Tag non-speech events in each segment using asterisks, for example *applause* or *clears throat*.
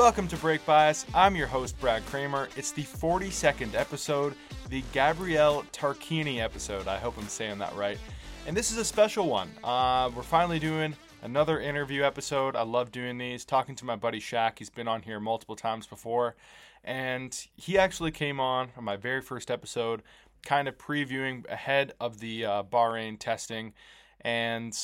Welcome to Brake Bias. I'm your host, Brad Kramer. It's the 42nd episode, the Gabriele Tarquini episode. I hope I'm saying that right. And this is a special one. Uh, we're finally doing another interview episode. I love doing these. Talking to my buddy Shack. He's been on here multiple times before. And he actually came on on my very first episode, kind of previewing ahead of the uh, Bahrain testing. And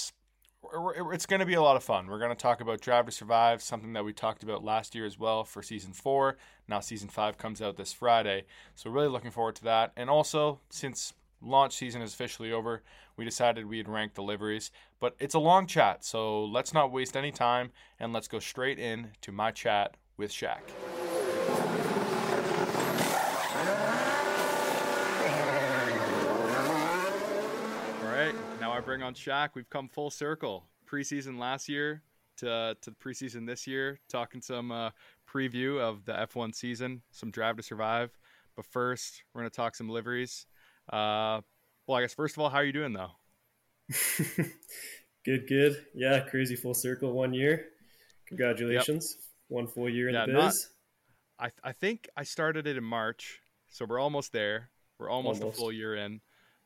it's going to be a lot of fun. We're going to talk about Drive to Survive, something that we talked about last year as well for season four. Now, season five comes out this Friday. So, really looking forward to that. And also, since launch season is officially over, we decided we'd rank deliveries. But it's a long chat, so let's not waste any time and let's go straight in to my chat with Shack. I bring on Shack. We've come full circle. Preseason last year to to the preseason this year, talking some uh, preview of the F1 season, some Drive to Survive. But first, we're gonna talk some liveries. Uh, well, I guess first of all, how are you doing though? *laughs* good, good. Yeah, crazy full circle one year. Congratulations, yep. one full year in yeah, the biz. Not, I I think I started it in March, so we're almost there. We're almost, almost. a full year in,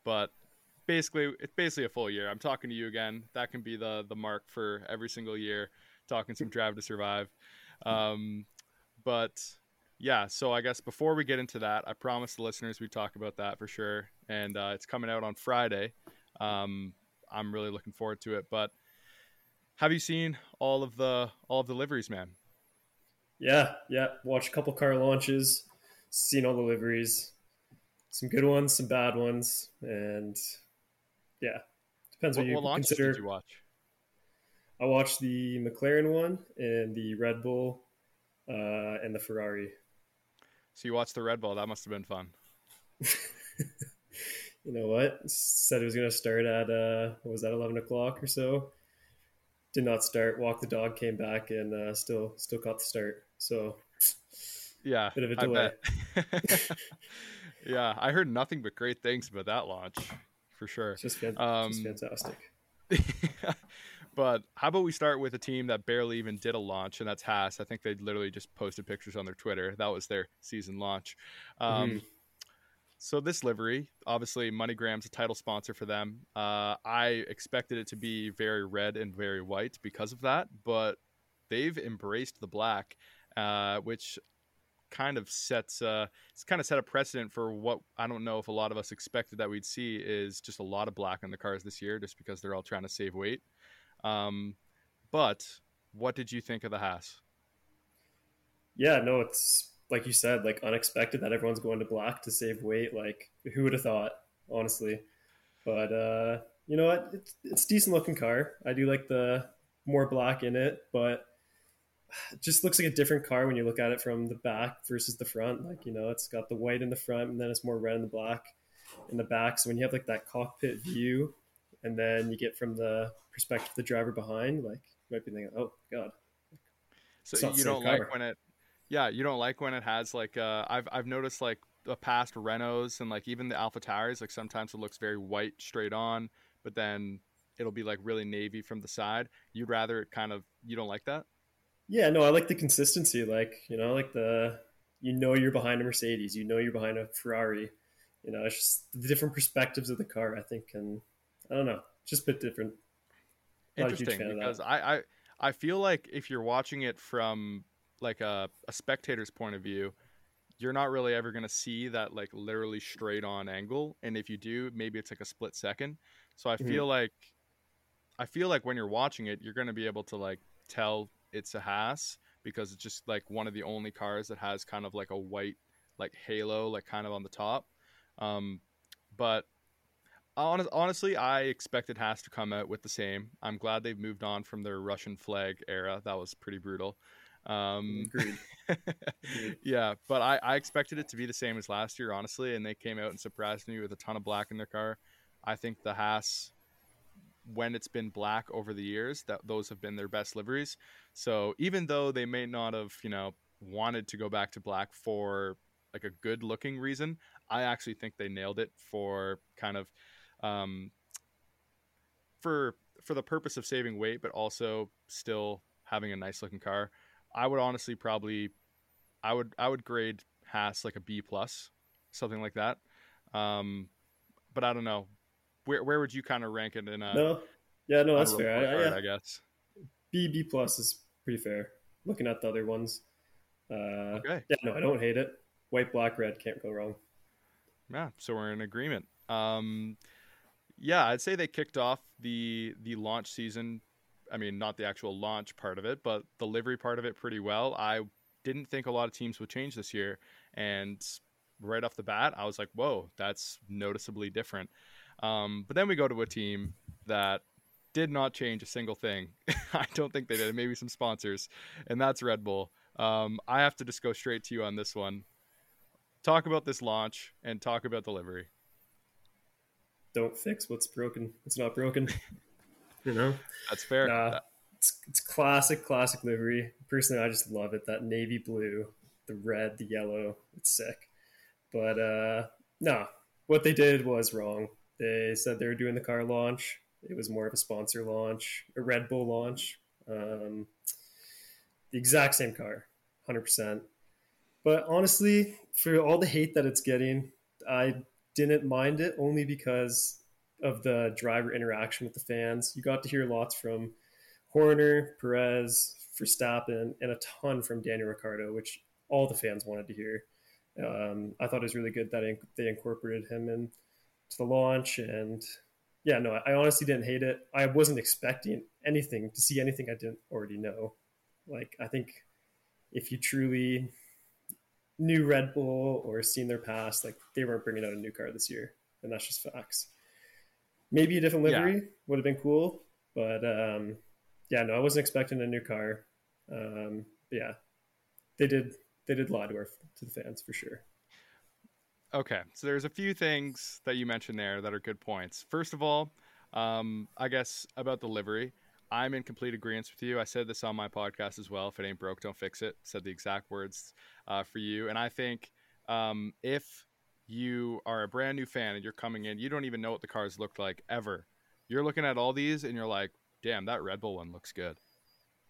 but basically it's basically a full year. I'm talking to you again. That can be the the mark for every single year. Talking some Drive to Survive. Um, but yeah, so I guess before we get into that, I promised the listeners we talk about that for sure, and uh, it's coming out on Friday. Um, I'm really looking forward to it. But have you seen all of the all of the liveries, man? Yeah, yeah. Watched a couple car launches, seen all the liveries, some good ones, some bad ones, and yeah, depends what, what you consider. Did you watch? I watched the McLaren one and the Red Bull uh, and the Ferrari. So you watched the Red Bull. That must have been fun. *laughs* you know what? Said it was going to start at uh, what was that, eleven o'clock or so. Did not start. Walk the dog came back and uh, still still caught the start. So yeah, bit of a delay. *laughs* *laughs* yeah, I heard nothing but great things about that launch for sure. It's just, fan- um, just fantastic. *laughs* but how about we start with a team that barely even did a launch, and that's Haas. I think they literally just posted pictures on their Twitter. That was their season launch. Um, mm-hmm. So this livery, obviously, MoneyGram's a title sponsor for them. Uh, I expected it to be very red and very white because of that, but they've embraced the black, uh, which kind of sets uh, it's kind of set a precedent for what I don't know if a lot of us expected that we'd see is just a lot of black on the cars this year, just because they're all trying to save weight. Um, but what did you think of the Haas? Yeah, no, it's like you said, like unexpected that everyone's going to black to save weight. Like who would have thought, honestly? But uh, you know what? It's it's decent looking car. I do like the more black in it, but just looks like a different car when you look at it from the back versus the front. Like, you know, it's got the white in the front and then it's more red and the black in the back. So when you have like that cockpit view and then you get from the perspective of the driver behind, like you might be thinking, oh God. So you don't like when it, yeah, you don't like when it has like, uh, I've, I've noticed like the past Renaults and like even the AlphaTauris, like sometimes it looks very white straight on, but then it'll be like really navy from the side. You'd rather it kind of, you don't like that? Yeah, no, I like the consistency. Like, you know, like the you know you're behind a Mercedes, you know you're behind a Ferrari. You know, it's just the different perspectives of the car. I think, and I don't know, just a bit different. Interesting, because I, I I feel like if you're watching it from like a, a spectator's point of view, you're not really ever going to see that like literally straight on angle and if you do maybe it's like a split second so i mm-hmm. feel like i feel like when you're watching it you're going to be able to like tell it's a Haas because it's just like one of the only cars that has kind of like a white like halo like kind of on the top. Um, but honestly, I expected Haas to come out with the same. I'm glad they've moved on from their Russian flag era. That was pretty brutal. Um, Agreed. *laughs* yeah, but I, I expected it to be the same as last year, honestly, and they came out and surprised me with a ton of black in their car. I think the Haas when it's been black over the years that those have been their best liveries so even though they may not have you know wanted to go back to black for like a good looking reason i actually think they nailed it for kind of um, for for the purpose of saving weight but also still having a nice looking car I would honestly probably, I would I would grade Haas like a B plus, something like that. Um, but I don't know. Where where would you kind of rank it in a no? Yeah, no, that's fair. I, yeah. I guess B B plus is pretty fair. Looking at the other ones, uh, okay. Yeah, no, I don't hate it. White, black, red can't go wrong. Yeah, so we're in agreement. Um, yeah, I'd say they kicked off the the launch season. I mean, not the actual launch part of it, but the livery part of it pretty well. I didn't think a lot of teams would change this year, and right off the bat, I was like, "Whoa, that's noticeably different." Um, but then we go to a team that did not change a single thing. *laughs* I don't think they did. Maybe some sponsors, and that's Red Bull. Um, I have to just go straight to you on this one. Talk about this launch and talk about delivery. Don't fix what's broken. It's not broken. *laughs* you know, that's fair. Nah, it's, it's classic, classic livery. Personally, I just love it. That navy blue, the red, the yellow. It's sick. But uh, no, what they did was wrong. They said they were doing the car launch. It was more of a sponsor launch, a Red Bull launch. Um, the exact same car, 100%. But honestly, for all the hate that it's getting, I didn't mind it only because of the driver interaction with the fans. You got to hear lots from Horner, Perez, Verstappen, and a ton from Daniel Ricciardo, which all the fans wanted to hear. Um, I thought it was really good that they incorporated him into the launch, and yeah, no, I honestly didn't hate it. I wasn't expecting anything to see anything I didn't already know. Like I think if you truly knew Red Bull or seen their past, like they weren't bringing out a new car this year, and that's just facts. Maybe a different livery yeah. would have been cool, but um, yeah, no, I wasn't expecting a new car. Um, yeah, they did they did lie to our to the fans for sure. Okay, so there's a few things that you mentioned there that are good points. First of all, um, I guess about the livery, I'm in complete agreement with you. I said this on my podcast as well. If it ain't broke, don't fix it. Said the exact words uh, for you. And I think um, if you are a brand new fan and you're coming in, you don't even know what the cars looked like ever. You're looking at all these and you're like, damn, that Red Bull one looks good.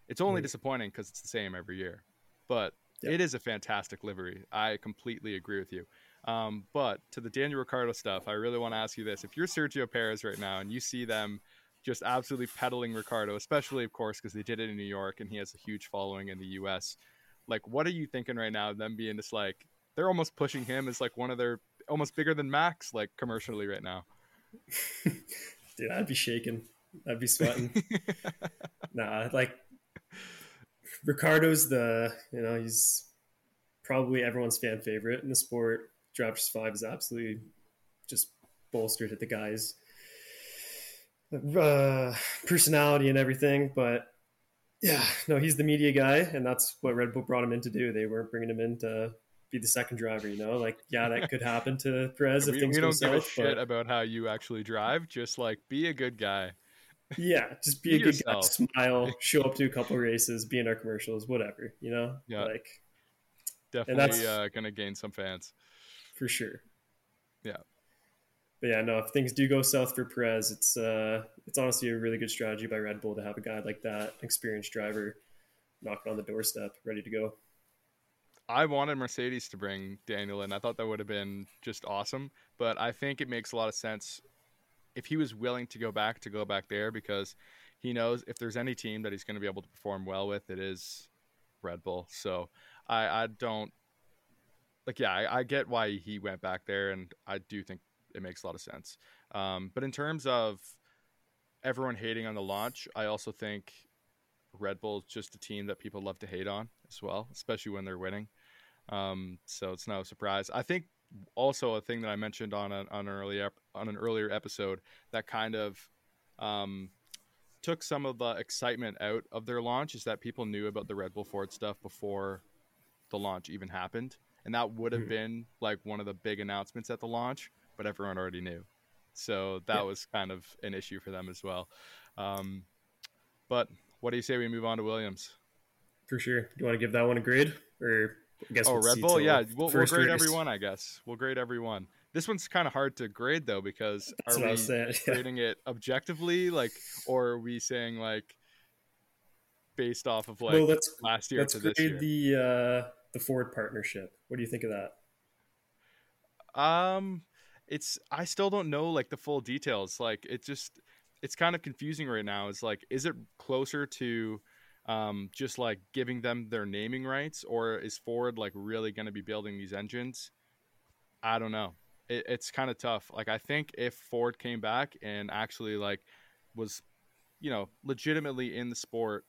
It's only disappointing because it's the same every year, but yep. it is a fantastic livery. I completely agree with you. Um, but to the Daniel Ricciardo stuff, I really want to ask you this: If you're Sergio Perez right now and you see them just absolutely peddling Ricciardo, especially of course because they did it in New York and he has a huge following in the U.S., like what are you thinking right now? Them being just like they're almost pushing him as like one of their almost bigger than Max like commercially right now. *laughs* Dude, I'd be shaking. I'd be sweating. *laughs* nah, like Ricciardo's the you know he's probably everyone's fan favorite in the sport. Draft Five is absolutely just bolstered at the guy's uh, personality and everything. But yeah, no, he's the media guy, and that's what Red Bull brought him in to do. They weren't bringing him in to be the second driver. You know, like yeah, that could happen to *laughs* Perez if we, things we don't give a shit but... about how you actually drive. Just like be a good guy. Yeah, just be, be a good yourself. guy. Smile, *laughs* show up to a couple races, be in our commercials, whatever. You know, yeah, like definitely uh, gonna gain some fans for sure. Yeah. But yeah, no, if things do go south for Perez, it's uh, it's honestly a really good strategy by Red Bull to have a guy like that, experienced driver, knocking on the doorstep, ready to go. I wanted Mercedes to bring Daniel in. I thought that would have been just awesome. But I think it makes a lot of sense if he was willing to go back to go back there because he knows if there's any team that he's going to be able to perform well with, it is Red Bull. So I, I don't like yeah, I, I, get why he went back there, and I do think it makes a lot of sense. Um, but in terms of everyone hating on the launch, I also think Red Bull is just a team that people love to hate on as well, especially when they're winning. Um, so it's no surprise. I think also a thing that I mentioned on, a, on an earlier on an earlier episode that kind of um, took some of the excitement out of their launch is that people knew about the Red Bull Ford stuff before the launch even happened and that would have mm-hmm. been like one of the big announcements at the launch, but everyone already knew. So that yeah. was kind of an issue for them as well. Um, but what do you say we move on to Williams? For sure. Do you want to give that one a grade, or I guess oh we'll Red Bull? Yeah, we'll, we'll grade race. everyone. I guess we'll grade everyone. This one's kind of hard to grade though because That's are we saying, yeah. grading it objectively, like, or are we saying like based off of like well, let's, last year let's to this year. The uh, the Ford partnership. What do you think of that? Um, it's I still don't know like the full details. Like it just it's kind of confusing right now. It's like is it closer to um, just like giving them their naming rights, or is Ford like really going to be building these engines? I don't know. It, it's kind of tough. Like I think if Ford came back and actually like was, you know, legitimately in the sport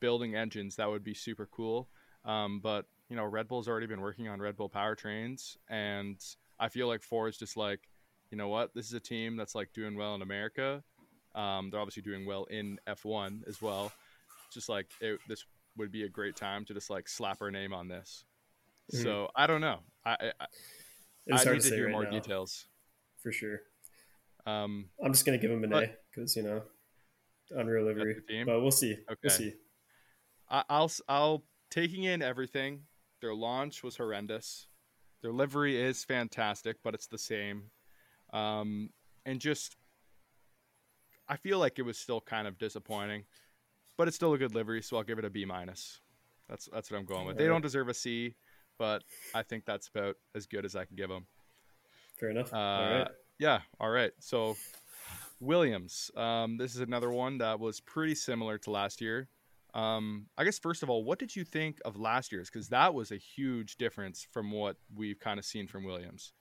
building engines, that would be super cool. Um, but you know, Red Bull's already been working on Red Bull powertrains, and I feel like Ford's just like, you know what, this is a team that's like doing well in America. Um, they're obviously doing well in F1 as well just like it, this would be a great time to just like slap our name on this. Mm-hmm. So I don't know. I I, I need to, to hear right more now. details for sure. Um, I'm just gonna give him an but, A because you know Unreal livery, but we'll see. Okay. We'll see. I, I'll I'll taking in everything. Their launch was horrendous. Their livery is fantastic, but it's the same. Um, and just I feel like it was still kind of disappointing but it's still a good livery, so I'll give it a B minus. That's that's what I'm going with. They don't deserve a C, but I think that's about as good as I can give them. Fair enough. Uh, all right. Yeah. All right. So Williams. Um, this is another one that was pretty similar to last year. Um, I guess first of all, what did you think of last year's? Because that was a huge difference from what we've kind of seen from Williams.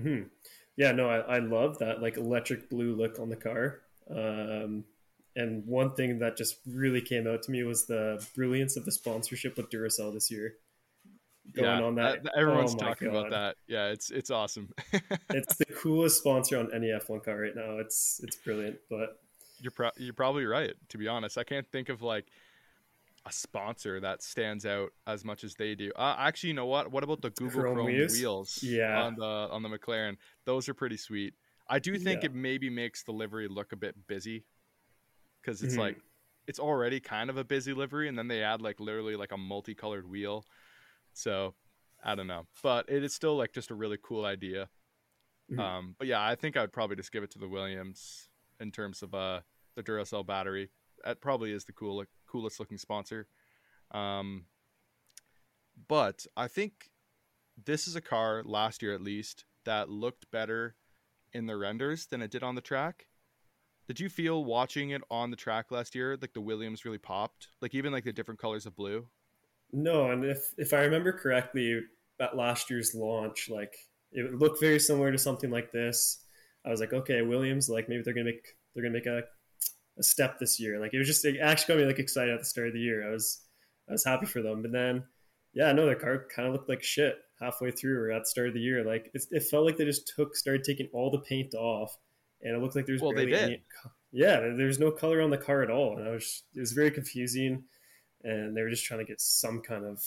Hmm. Yeah. No, I, I love that like electric blue look on the car. Um, and one thing that just really came out to me was the brilliance of the sponsorship with Duracell this year. Going yeah, on that, everyone's oh talking God. about that. Yeah, it's it's awesome. *laughs* it's the coolest sponsor on any F1 car right now. It's it's brilliant. But you're pro- you're probably right. To be honest, I can't think of like a sponsor that stands out as much as they do. Uh, actually, you know what? What about the Google Chrome, Chrome wheels? wheels? Yeah, on the on the McLaren, those are pretty sweet. I do think yeah. it maybe makes the livery look a bit busy because it's mm-hmm. like it's already kind of a busy livery, and then they add like literally like a multicolored wheel. So I don't know, but it is still like just a really cool idea. Mm-hmm. Um, but yeah, I think I would probably just give it to the Williams in terms of uh the Duracell battery. That probably is the cool coolest looking sponsor. Um, but I think this is a car last year at least that looked better in the renders than it did on the track. Did you feel watching it on the track last year like the Williams really popped? Like even like the different colors of blue? No, and if if I remember correctly, at last year's launch, like it looked very similar to something like this. I was like, okay, Williams, like maybe they're gonna make they're gonna make a, a step this year. Like it was just it actually got me like excited at the start of the year. I was I was happy for them, but then yeah, no, their car kind of looked like shit halfway through or at the start of the year. Like it, it felt like they just took started taking all the paint off and it looked like there's well, barely any. Yeah, there's no color on the car at all, and I was it was very confusing, and they were just trying to get some kind of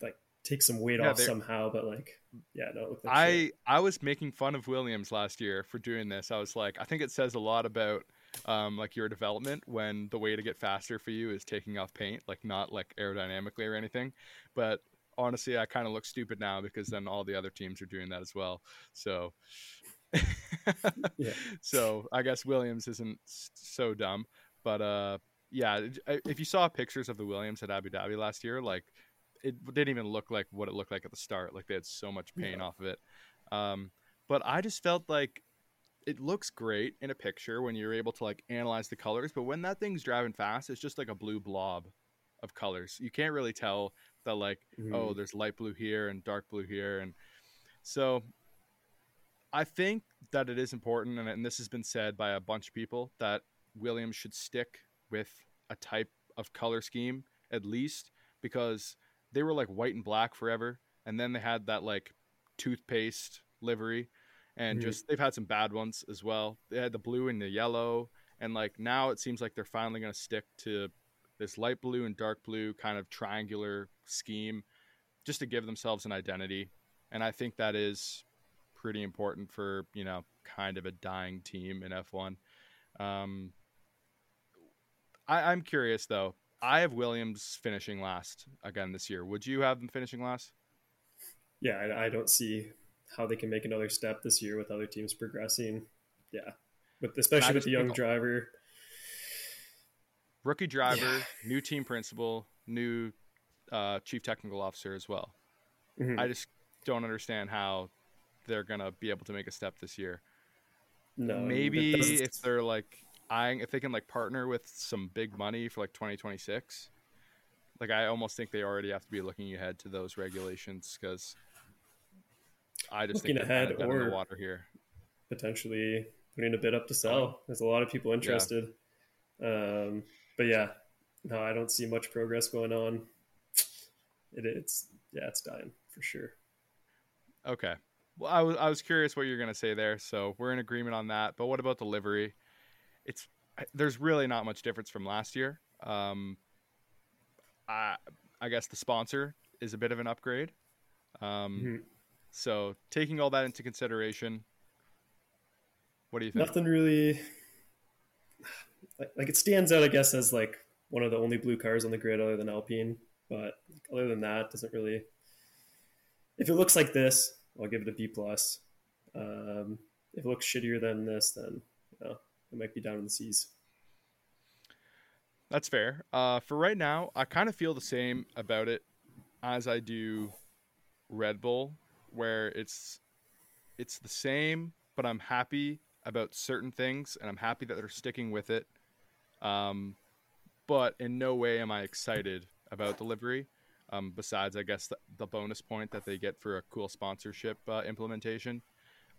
like take some weight yeah, off somehow, but like yeah, no. I. I was making fun of Williams last year for doing this. I was like, I think it says a lot about um, like your development when the way to get faster for you is taking off paint, like not like aerodynamically or anything. But honestly, I kind of look stupid now because then all the other teams are doing that as well. So yeah. *laughs* So I guess Williams isn't so dumb, but uh, yeah. If you saw pictures of the Williams at Abu Dhabi last year, like it didn't even look like what it looked like at the start. Like they had so much pain yeah. off of it. Um, but I just felt like it looks great in a picture when you're able to like analyze the colors, but when that thing's driving fast, it's just like a blue blob of colors. You can't really tell that like, oh, mm-hmm. oh, there's light blue here and dark blue here, and so I think that it is important, and, and this has been said by a bunch of people, that Williams should stick with a type of color scheme at least because they were like white and black forever, and then they had that like toothpaste livery, and mm-hmm. just they've had some bad ones as well. They had the blue and the yellow, and like now it seems like they're finally going to stick to this light blue and dark blue kind of triangular scheme just to give themselves an identity. And I think that is pretty important for you know kind of a dying team in F1. Um, I, I'm curious though. I have Williams finishing last again this year. Would you have them finishing last? Yeah, I, I don't see how they can make another step this year with other teams progressing. Yeah, but especially with the young driver. rookie driver, yeah. new team principal, new uh, chief technical officer as well. Mm-hmm. I just don't understand how they're gonna be able to make a step this year. No, maybe if they're like if they can like partner with some big money for like 2026. Like I almost think they already have to be looking ahead to those regulations because I just looking think ahead kind of or water here. Potentially putting a bid up to sell. There's a lot of people interested. Yeah. Um, but yeah, no, I don't see much progress going on. It, it's yeah, it's dying for sure. Okay. Well, I was I was curious what you're gonna say there, so we're in agreement on that. But what about the livery? It's there's really not much difference from last year. Um, I I guess the sponsor is a bit of an upgrade. Um, mm-hmm. So taking all that into consideration, what do you think? Nothing really. Like, like it stands out, I guess, as like one of the only blue cars on the grid other than Alpine. But other than that, doesn't really. If it looks like this, I'll give it a B plus. Um, if it looks shittier than this, then might be down in the C's. That's fair. Uh, for right now, I kind of feel the same about it as I do Red Bull, where it's it's the same, but I'm happy about certain things, and I'm happy that they're sticking with it. Um, but in no way am I excited about delivery. Um, besides, I guess the, the, bonus point that they get for a cool sponsorship uh, implementation.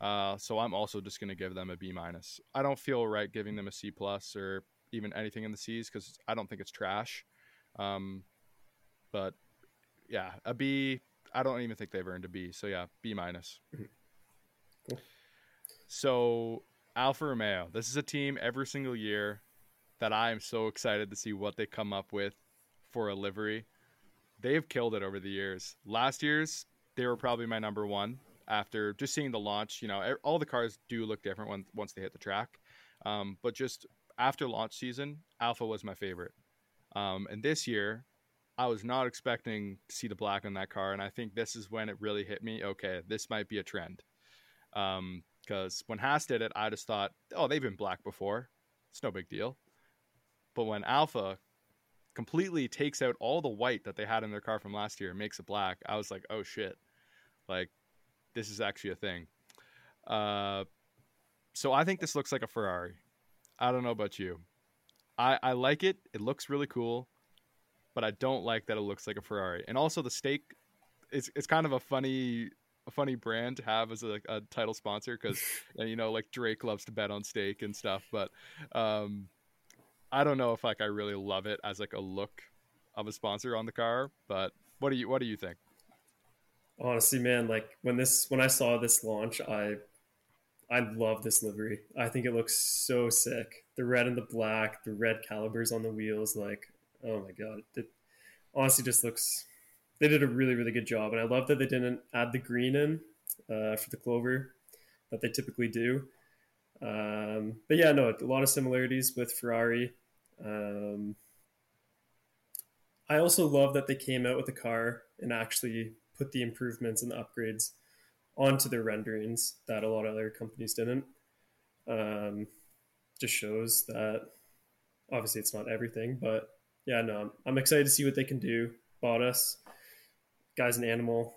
Uh, so I'm also just going to give them a B minus. I don't feel right giving them a C plus or even anything in the C's because I don't think it's trash. Um, but yeah, a B. I don't even think they've earned a B. So yeah, B minus. Mm-hmm. Cool. So Alfa Romeo. This is a team every single year that I am so excited to see what they come up with for a livery. They have killed it over the years. Last year's they were probably my number one after just seeing the launch. You know, all the cars do look different when, once they hit the track, um, but just after launch season, Alfa was my favorite. Um, and this year, I was not expecting to see the black on that car, and I think this is when it really hit me. Okay, this might be a trend. Because um, when Haas did it, I just thought, oh, they've been black before. It's no big deal. But when Alfa completely takes out all the white that they had in their car from last year and makes it black, I was like, oh shit. Like, this is actually a thing. Uh, so I think this looks like a Ferrari. I don't know about you. I, I like it. It looks really cool, but I don't like that it looks like a Ferrari. And also the stake, it's it's kind of a funny a funny brand to have as a, a title sponsor because *laughs* you know like Drake loves to bet on stake and stuff. But um, I don't know if like I really love it as like a look of a sponsor on the car. But what do you what do you think? Honestly, man, like when this when I saw this launch, I I love this livery. I think it looks so sick. The red and the black, the red calipers on the wheels, like oh my god, it honestly just looks. They did a really really good job, and I love that they didn't add the green in uh, for the clover that they typically do. Um, but yeah, no, a lot of similarities with Ferrari. Um, I also love that they came out with a car and actually put the improvements and the upgrades onto their renderings that a lot of other companies didn't. Um, just shows that obviously it's not everything, but yeah, no, I'm excited to see what they can do. Bottas, guy's an animal.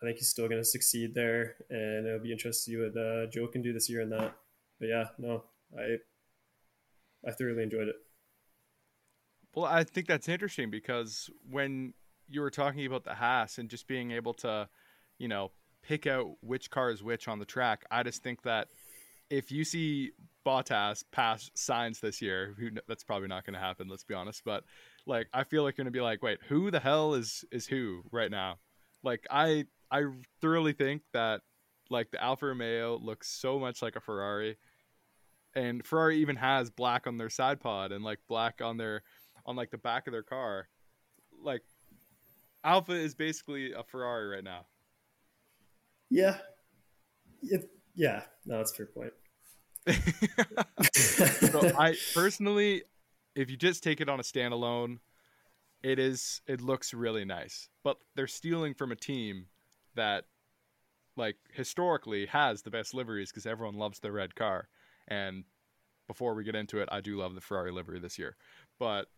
I think he's still going to succeed there, and it'll be interesting to see what uh, Zhou can do this year in that. But yeah, no, I I thoroughly enjoyed it. Well, I think that's interesting because when you were talking about the Haas and just being able to, you know, pick out which car is which on the track. I just think that if you see Bottas pass Sainz this year, who that's probably not going to happen. Let's be honest, but like I feel like you're going to be like, wait, who the hell is is who right now? Like I I thoroughly think that like the Alfa Romeo looks so much like a Ferrari, and Ferrari even has black on their side pod and like black on their on like the back of their car. Like Alfa is basically a Ferrari right now. Yeah. It, yeah, no, that's a fair point. *laughs* so I personally, if you just take it on a standalone, it is it looks really nice. But they're stealing from a team that like historically has the best liveries because everyone loves the red car. And before we get into it, I do love the Ferrari livery this year. But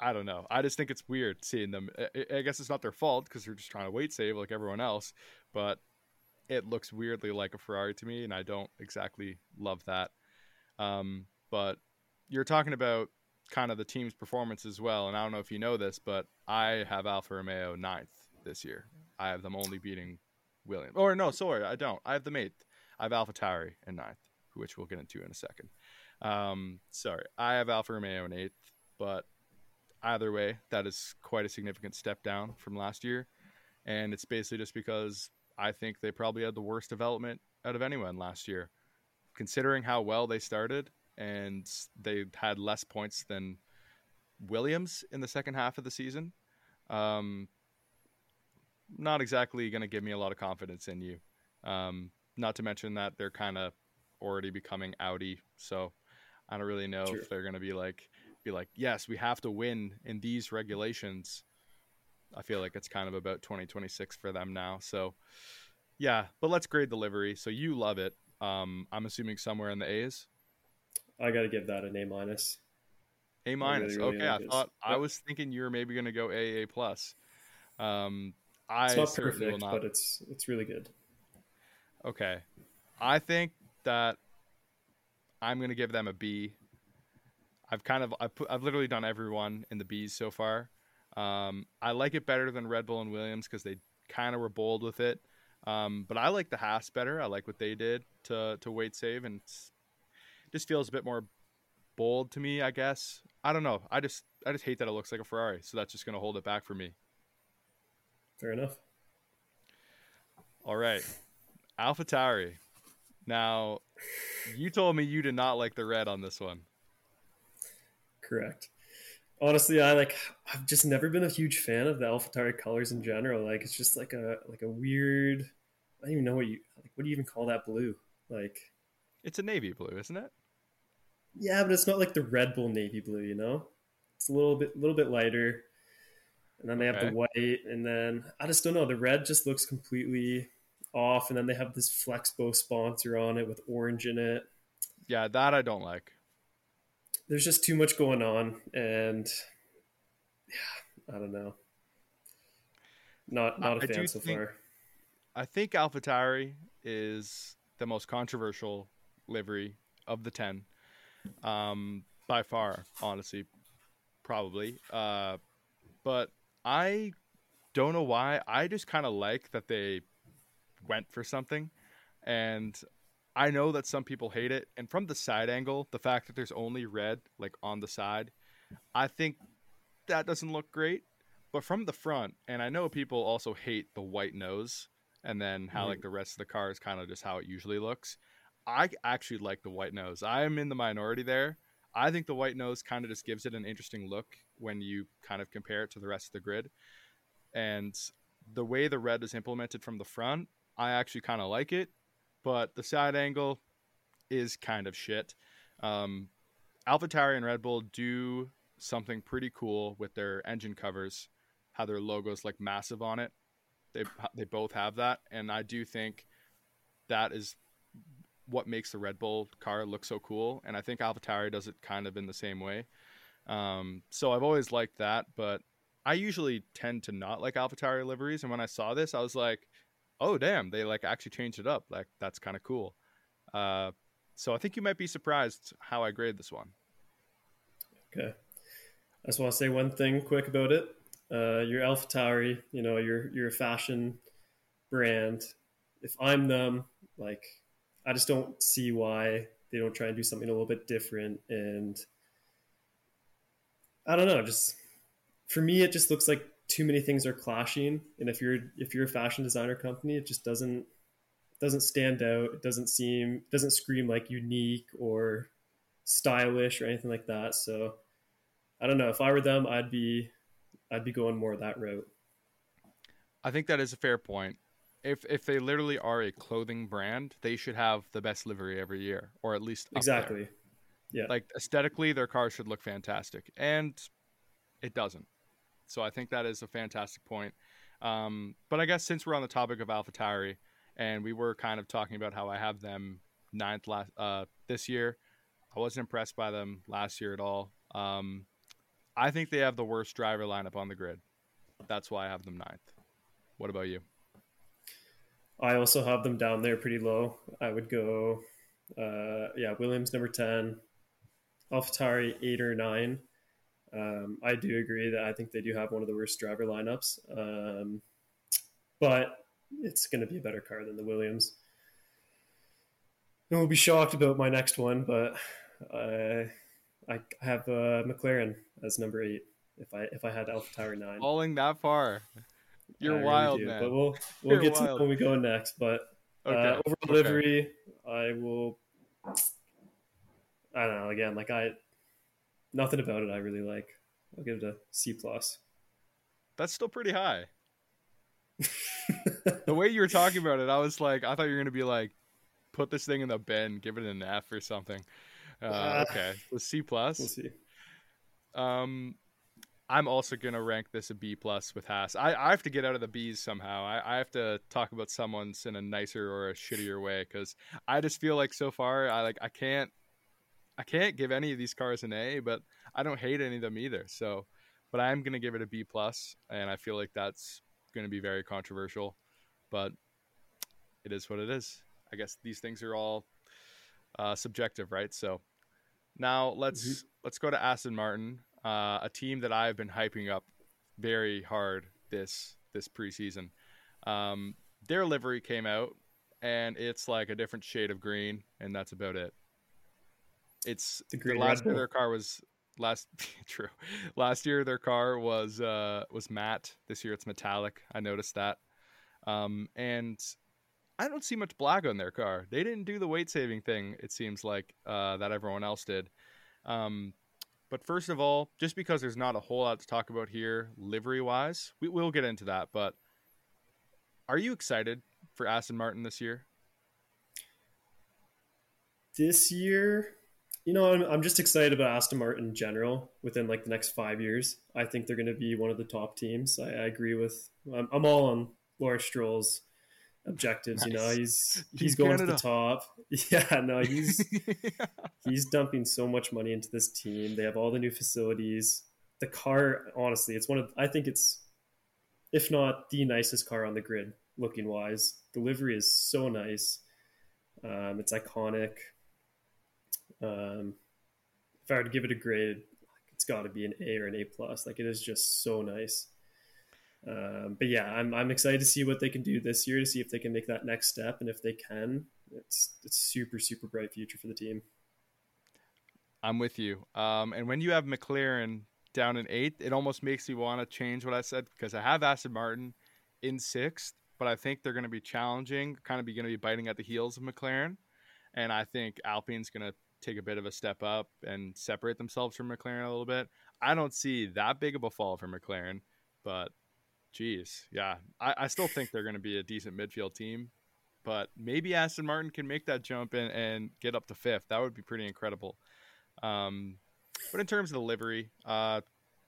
I don't know. I just think it's weird seeing them. I, guess it's not their fault because they're just trying to weight save like everyone else, but it looks weirdly like a Ferrari to me, and I don't exactly love that. Um, but you're talking about kind of the team's performance as well, and I don't know if you know this, but I have Alfa Romeo ninth this year. I have them only beating Williams. Or no, sorry, I don't. I have them eighth. I have AlphaTauri in ninth, which we'll get into in a second. Um, sorry, I have Alfa Romeo in eighth, but either way, that is quite a significant step down from last year, and it's basically just because I think they probably had the worst development out of anyone last year, considering how well they started and they had less points than Williams in the second half of the season. Um, not exactly going to give me a lot of confidence in you. Um, not to mention that they're kind of already becoming Audi, so I don't really know if they're going to be like be like, yes, we have to win in these regulations. I feel like it's kind of about 2026 for them now. So, yeah, but let's grade the livery. So you love it. Um, I'm assuming somewhere in the A's. I got to give that an A minus. A minus. Really, really okay, I thought I was thinking you were maybe going to go A A plus. Um, I it's not perfect, not... but it's it's really good. Okay, I think that I'm going to give them a B. I've kind of I've, put, I've literally done everyone in the bees so far. Um, I like it better than Red Bull and Williams because they kind of were bold with it. Um, but I like the Haas better. I like what they did to to weight save, and just feels a bit more bold to me. I guess I don't know. I just I just hate that it looks like a Ferrari, so that's just going to hold it back for me. Fair enough. All right, AlphaTauri. Now, you told me you did not like the red on this one. Correct. Honestly, I like. I've just never been a huge fan of the AlphaTauri colors in general. Like, it's just like a like a weird. I don't even know what you like. What do you even call that blue? Like, it's a navy blue, isn't it? Yeah, but it's not like the Red Bull navy blue. You know, it's a little bit, little bit lighter. And then they okay. have the white, and then I just don't know. The red just looks completely off, and then they have this Flexpo sponsor on it with orange in it. Yeah, that I don't like there's just too much going on, and yeah, I don't know. Not not a fan so think, far. I think AlphaTauri is the most controversial livery of the ten, um, by far. Honestly, probably. Uh, but I don't know why. I just kind of like that they went for something, and I know that some people hate it, and from the side angle, the fact that there's only red like on the side, I think that doesn't look great. But from the front, and I know people also hate the white nose, and then how mm like the rest of the car is kind of just how it usually looks. I actually like the white nose. I am in the minority there. I think the white nose kind of just gives it an interesting look when you kind of compare it to the rest of the grid. And the way the red is implemented from the front, I actually kind of like it but the side angle is kind of shit. Um, AlphaTauri and Red Bull do something pretty cool with their engine covers, how their logos like massive on it. They they both have that, and I do think that is what makes the Red Bull car look so cool. And I think AlphaTauri does it kind of in the same way. Um, so I've always liked that, but I usually tend to not like AlphaTauri liveries. And when I saw this, I was like, oh damn, they like actually changed it up. Like that's kind of cool. Uh, so I think you might be surprised how I grade this one. Okay, I just want to say one thing quick about it. Uh, your AlphaTauri, you know, you're a fashion brand. If I'm them, like, I just don't see why they don't try and do something a little bit different. And I don't know, just for me, it just looks like too many things are clashing and if you're if you're a fashion designer company it just doesn't doesn't stand out. It doesn't seem doesn't scream like unique or stylish or anything like that. So i don't know. If i were them i'd be i'd be going more that route. I think that is a fair point. If if they literally are a clothing brand they should have the best livery every year or at least exactly there. yeah. Like aesthetically their car should look fantastic and it doesn't so I think that is a fantastic point. Um, but I guess since we're on the topic of AlphaTauri, and we were kind of talking about how I have them ninth last uh, this year, I wasn't impressed by them last year at all. Um, I think they have the worst driver lineup on the grid. That's why I have them ninth. What about you? I also have them down there pretty low. I would go, uh, yeah, Williams number 10, AlphaTauri 8 or 9. Um, I do agree that I think they do have one of the worst driver lineups. Um, but it's going to be a better car than the Williams. And we'll be shocked about my next one, but uh, I have uh, McLaren as number eight. If I if I had AlphaTauri nine, falling that far, you're I wild, really man. But we'll *laughs* we'll you're get wild. to when we go next. But uh, okay. uh, overall okay. livery, I will. I don't know. Again, like I, nothing about it I really like. I'll give it a C plus. That's still pretty high. *laughs* the way you were talking about it, I was like, I thought you were gonna be like, put this thing in the bin, give it an F or something. Uh, uh, okay, so C plus. We'll see. Um, I'm also gonna rank this a B plus with Haas. I, I have to get out of the B's somehow. I, I have to talk about someone's in a nicer or a shittier way because I just feel like so far I like I can't I can't give any of these cars an A, but I don't hate any of them either. So, but I am gonna give it a B plus, and I feel like that's gonna be very controversial, but it is what it is. I guess these things are all uh, subjective, right? So now let's mm-hmm. let's go to Aston Martin, uh, a team that I've been hyping up very hard this this preseason. Um, their livery came out, and it's like a different shade of green, and that's about it. It's the, the last year their car was last *laughs* true. Last year their car was uh was matte. This year it's metallic. I noticed that. Um, and I don't see much black on their car. They didn't do the weight saving thing. It seems like uh, that everyone else did. Um, but first of all, just because there's not a whole lot to talk about here, livery wise, we will get into that. But are you excited for Aston Martin this year? This year, you know, I'm, I'm just excited about Aston Martin in general within like the next five years. I think they're going to be one of the top teams. I, I agree with, I'm, I'm all on Lawrence Stroll's objectives. Nice. You know, he's he's going to the top. *laughs* Yeah, no, he's *laughs* yeah. he's dumping so much money into this team. They have all the new facilities. The car, honestly, it's one of I think it's if not the nicest car on the grid looking wise. The livery is so nice. Um, it's iconic. Um, if I were to give it a grade, it's got to be an A or an A plus. Like it is just so nice. Um, but yeah, I'm I'm excited to see what they can do this year to see if they can make that next step, and if they can, it's it's super super bright future for the team. I'm with you. Um, and when you have McLaren down in eighth, it almost makes me want to change what I said because I have Aston Martin in sixth, but I think they're going to be challenging, kind of be going to be biting at the heels of McLaren, and I think Alpine's going to take a bit of a step up and separate themselves from McLaren a little bit. I don't see that big of a fall for McLaren, but Jeez, yeah, I, I still think they're going to be a decent midfield team, but maybe Aston Martin can make that jump and, and get up to fifth. That would be pretty incredible. Um, but in terms of the livery, uh,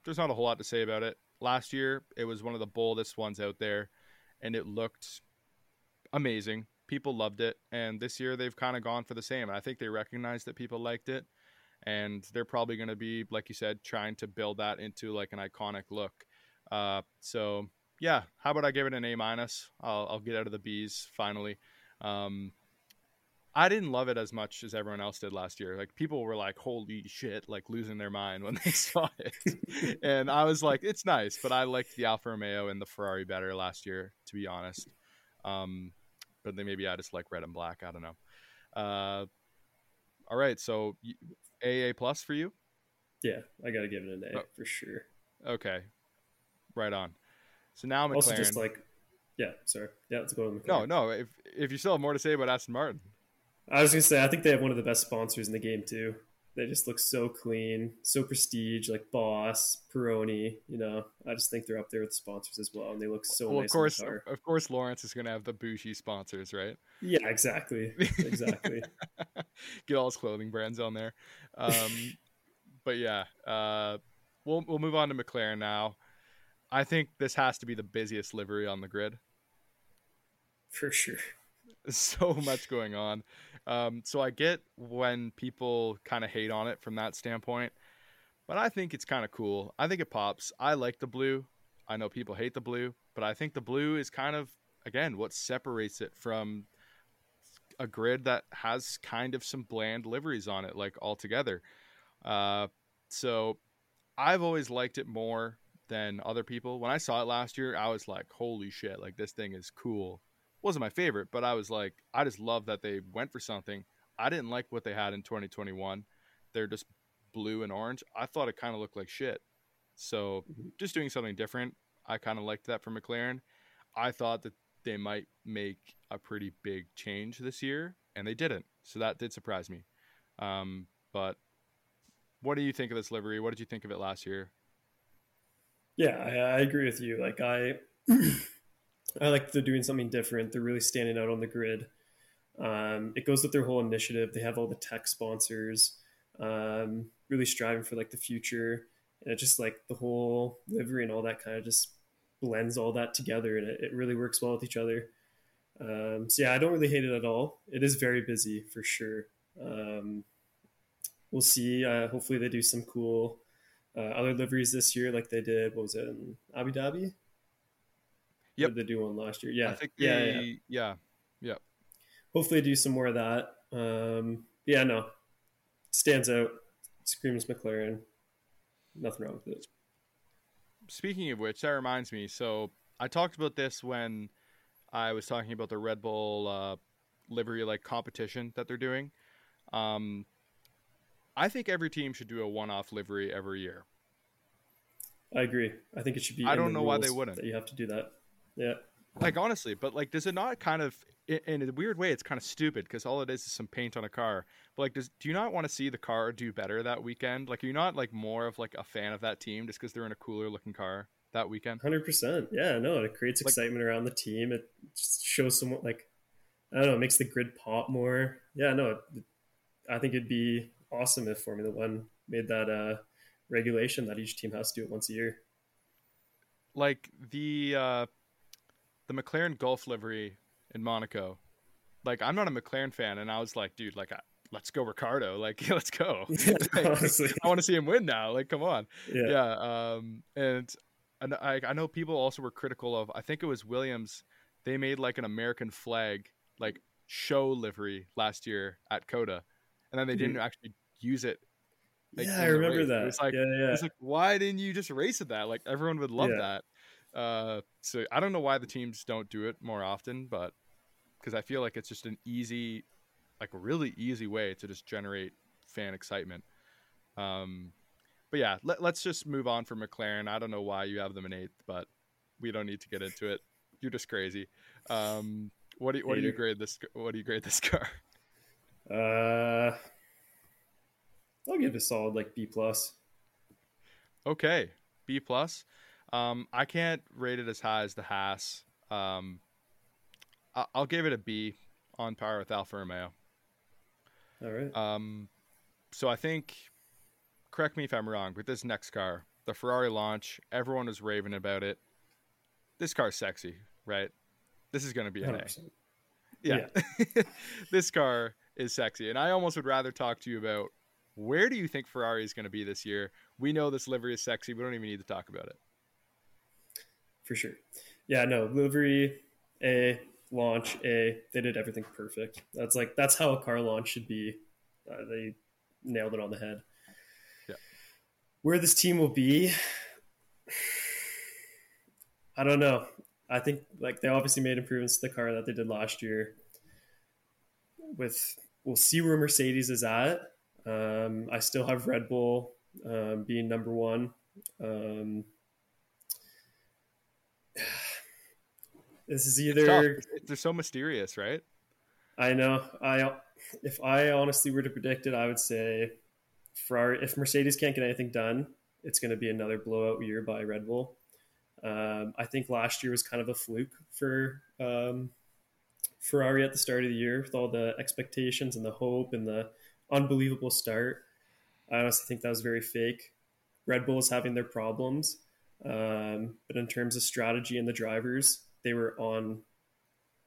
there's not a whole lot to say about it. Last year, it was one of the boldest ones out there, and it looked amazing. People loved it, and this year they've kind of gone for the same. I think they recognize that people liked it, and they're probably going to be, like you said, trying to build that into like an iconic look. Uh, so yeah, how about I give it an A minus? I'll, I'll get out of the B's finally. Um, I didn't love it as much as everyone else did last year. Like people were like, "Holy shit!" Like losing their mind when *laughs* they saw it, *laughs* and I was like, "It's nice," but I liked the Alfa Romeo and the Ferrari better last year, to be honest. Um, but then maybe I just like red and black. I don't know. Uh, all right, so AA plus for you? Yeah, I got to give it an A oh. for sure. Okay, right on. So now McLaren. Also, just like, yeah, sorry, yeah, let's go. No, no. If if you still have more to say about Aston Martin, I was gonna say I think they have one of the best sponsors in the game too. They just look so clean, so prestige, like Boss, Peroni. You know, I just think they're up there with sponsors as well, and they look so well, nice. Of course, of course, Lawrence is gonna have the bougie sponsors, right? Yeah, exactly, exactly. *laughs* Get all his clothing brands on there. Um, *laughs* but yeah, uh, we'll we'll move on to McLaren now. I think this has to be the busiest livery on the grid. For sure. *laughs* So much going on. Um, so I get when people kind of hate on it from that standpoint, but I think it's kind of cool. I think it pops. I like the blue. I know people hate the blue, but I think the blue is kind of again what separates it from a grid that has kind of some bland liveries on it, like altogether. Uh, so I've always liked it more than other people. When I saw it last year, I was like, "Holy shit! Like this thing is cool." Wasn't my favorite, but I was like, I just love that they went for something. I didn't like what they had in 2021. They're just blue and orange. I thought it kind of looked like shit. So mm-hmm. just doing something different, I kind of liked that for McLaren. I thought that they might make a pretty big change this year, and they didn't. So that did surprise me. Um, but what do you think of this livery? What did you think of it last year? Yeah, I, I agree with you. Like I, *clears throat* I like they're doing something different. They're really standing out on the grid. Um, it goes with their whole initiative. They have all the tech sponsors, um, really striving for like the future, and it just like the whole livery and all that kind of just blends all that together, and it, it really works well with each other. Um, so yeah, I don't really hate it at all. It is very busy for sure. Um, we'll see. Uh, hopefully, they do some cool uh, other liveries this year, like they did. What was it in Abu Dhabi? Yep, they do one last year. Yeah, they, yeah, yeah, yeah, yeah. Hopefully, do some more of that. Um, yeah, no, stands out. Screams McLaren. Nothing wrong with it. Speaking of which, that reminds me. So I talked about this when I was talking about the Red Bull uh, livery like competition that they're doing. Um, I think every team should do a one-off livery every year. I agree. I think it should be. I don't know why they wouldn't. That you have to do that. Yeah. Like honestly, but like, does it not kind of, in a weird way, it's kind of stupid because all it is is some paint on a car. But like, does do you not want to see the car do better that weekend? Like, are you not like more of like a fan of that team just because they're in a cooler looking car that weekend? Hundred percent. Yeah. No, it creates like, excitement around the team. It just shows someone like, I don't know, it makes the grid pop more. Yeah. No, I think it'd be awesome if Formula One made that uh, regulation that each team has to do it once a year. Like the uh, the McLaren Gulf livery in Monaco. Like I'm not a McLaren fan, and I was like, dude, like, let's go Ricciardo, *laughs* Like, let's go. *laughs* *laughs* like, I want to see him win now. Like, come on. Yeah. yeah um, and and I, I know people also were critical of. I think it was Williams. They made like an American flag like show livery last year at COTA, and then they didn't mm-hmm. actually use it. Like, yeah, I remember race. that. It's like, yeah, yeah. It's like, why didn't you just race at that? Like everyone would love yeah. that. Uh, so I don't know why the teams don't do it more often, but because I feel like it's just an easy, like a really easy way to just generate fan excitement. Um, but yeah, let, us just move on from McLaren. I don't know why you have them in eighth, but we don't need to get into it. You're just crazy. Um, what do you, what do you grade this? What do you grade this *laughs* car? Uh, I'll give it a solid like B plus. Okay, B plus. Um, I can't rate it as high as the Haas. Um, I- will give it a B on par with Alfa Romeo. All right. Um, so I think, correct me if I'm wrong, but this next car, the Ferrari launch, everyone was raving about it. This car's sexy, right? This is going to be an 100%. A. Yeah. yeah. *laughs* this car is sexy. And I almost would rather talk to you about where do you think Ferrari is going to be this year? We know this livery is sexy. We don't even need to talk about it. For sure. Yeah, no, livery, A, launch, A, they did everything perfect. That's like, that's how a car launch should be. Uh, they nailed it on the head. Yeah. Where this team will be, I don't know. I think like they obviously made improvements to the car that they did last year. With we'll see where Mercedes is at. Um, I still have Red Bull um, being number one. Um, this is either they're so mysterious, right? I know. I if I honestly were to predict it, I would say Ferrari. If Mercedes can't get anything done, it's going to be another blowout year by Red Bull. Um, I think last year was kind of a fluke for um, Ferrari at the start of the year with all the expectations and the hope and the unbelievable start. I honestly think that was very fake. Red Bull is having their problems, um, but in terms of strategy and the drivers, they were on,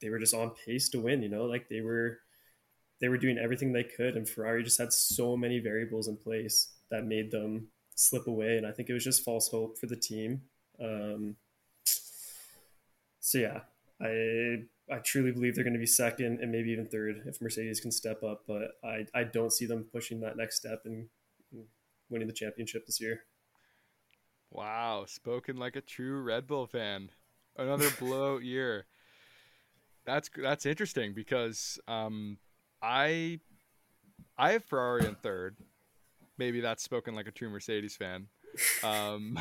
they were just on pace to win. You know, like they were, they were doing everything they could, and Ferrari just had so many variables in place that made them slip away, and I think it was just false hope for the team. Um, so yeah, I I truly believe they're going to be second and maybe even third if Mercedes can step up, but I I don't see them pushing that next step and winning the championship this year. Wow, spoken like a true Red Bull fan. Another blowout year. That's that's interesting because um, I I have Ferrari in third. Maybe that's spoken like a true Mercedes fan. Um,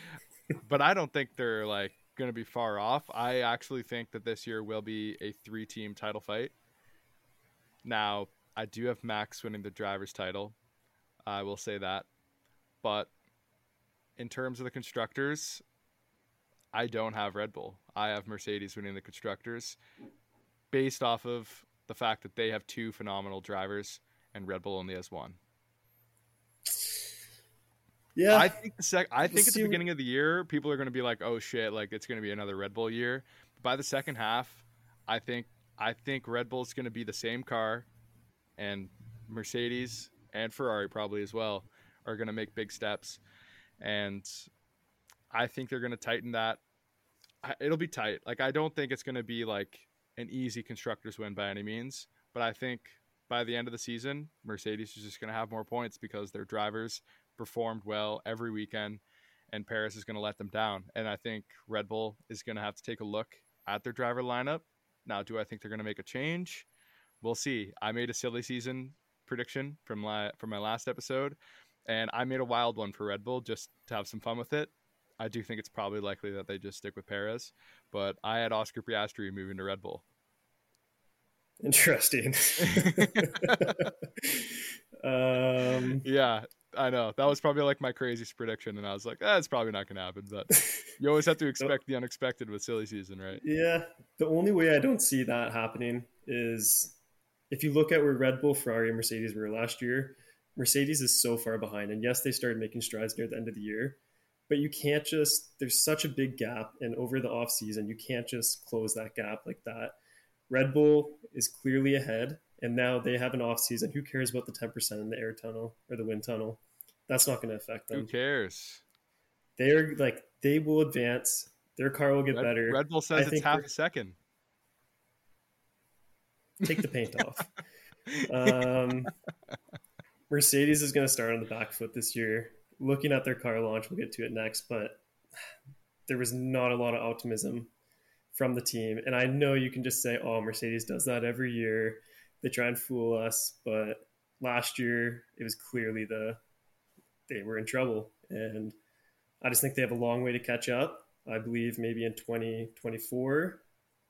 *laughs* but I don't think they're like going to be far off. I actually think that this year will be a three-team title fight. Now, I do have Max winning the driver's title. I will say that. But in terms of the constructors, I don't have Red Bull. I have Mercedes winning the constructors based off of the fact that they have two phenomenal drivers and Red Bull only has one. Yeah, I think the sec- I think at the beginning of the year, people are going to be like, "Oh shit!" Like it's going to be another Red Bull year. But by the second half, I think I think Red Bull's going to be the same car, and Mercedes and Ferrari probably as well are going to make big steps, and I think they're going to tighten that. It'll be tight. Like I don't think it's going to be like an easy constructors win by any means, but I think by the end of the season, Mercedes is just going to have more points because their drivers performed well every weekend, and Perez is going to let them down. And I think Red Bull is going to have to take a look at their driver lineup. Now, do I think they're going to make a change? We'll see. I made a silly season prediction from la- from my last episode, and I made a wild one for Red Bull just to have some fun with it. I do think it's probably likely that they just stick with Perez, but I had Oscar Piastri moving to Red Bull. Interesting. *laughs* um, yeah, I know that was probably like my craziest prediction, and I was like, "That's probably not going to happen." But you always have to *laughs* expect the unexpected with silly season, right? Yeah. The only way I don't see that happening is if you look at where Red Bull, Ferrari, and Mercedes were last year. Mercedes is so far behind, and yes, they started making strides near the end of the year, but you can't just. There's such a big gap, and over the off season, you can't just close that gap like that. Red Bull is clearly ahead, and now they have an off season. Who cares about the 10% in the air tunnel or the wind tunnel? That's not going to affect them. Who cares? They're like they will advance. Their car will get Red, better. Red Bull says I it's half a second. Take the paint *laughs* off. Um, Mercedes is going to start on the back foot this year. Looking at their car launch, we'll get to it next, but there was not a lot of optimism from the team. And I know you can just say, oh, Mercedes does that every year. They try and fool us. But last year, it was clearly the they were in trouble. And I just think they have a long way to catch up. I believe maybe in 2024,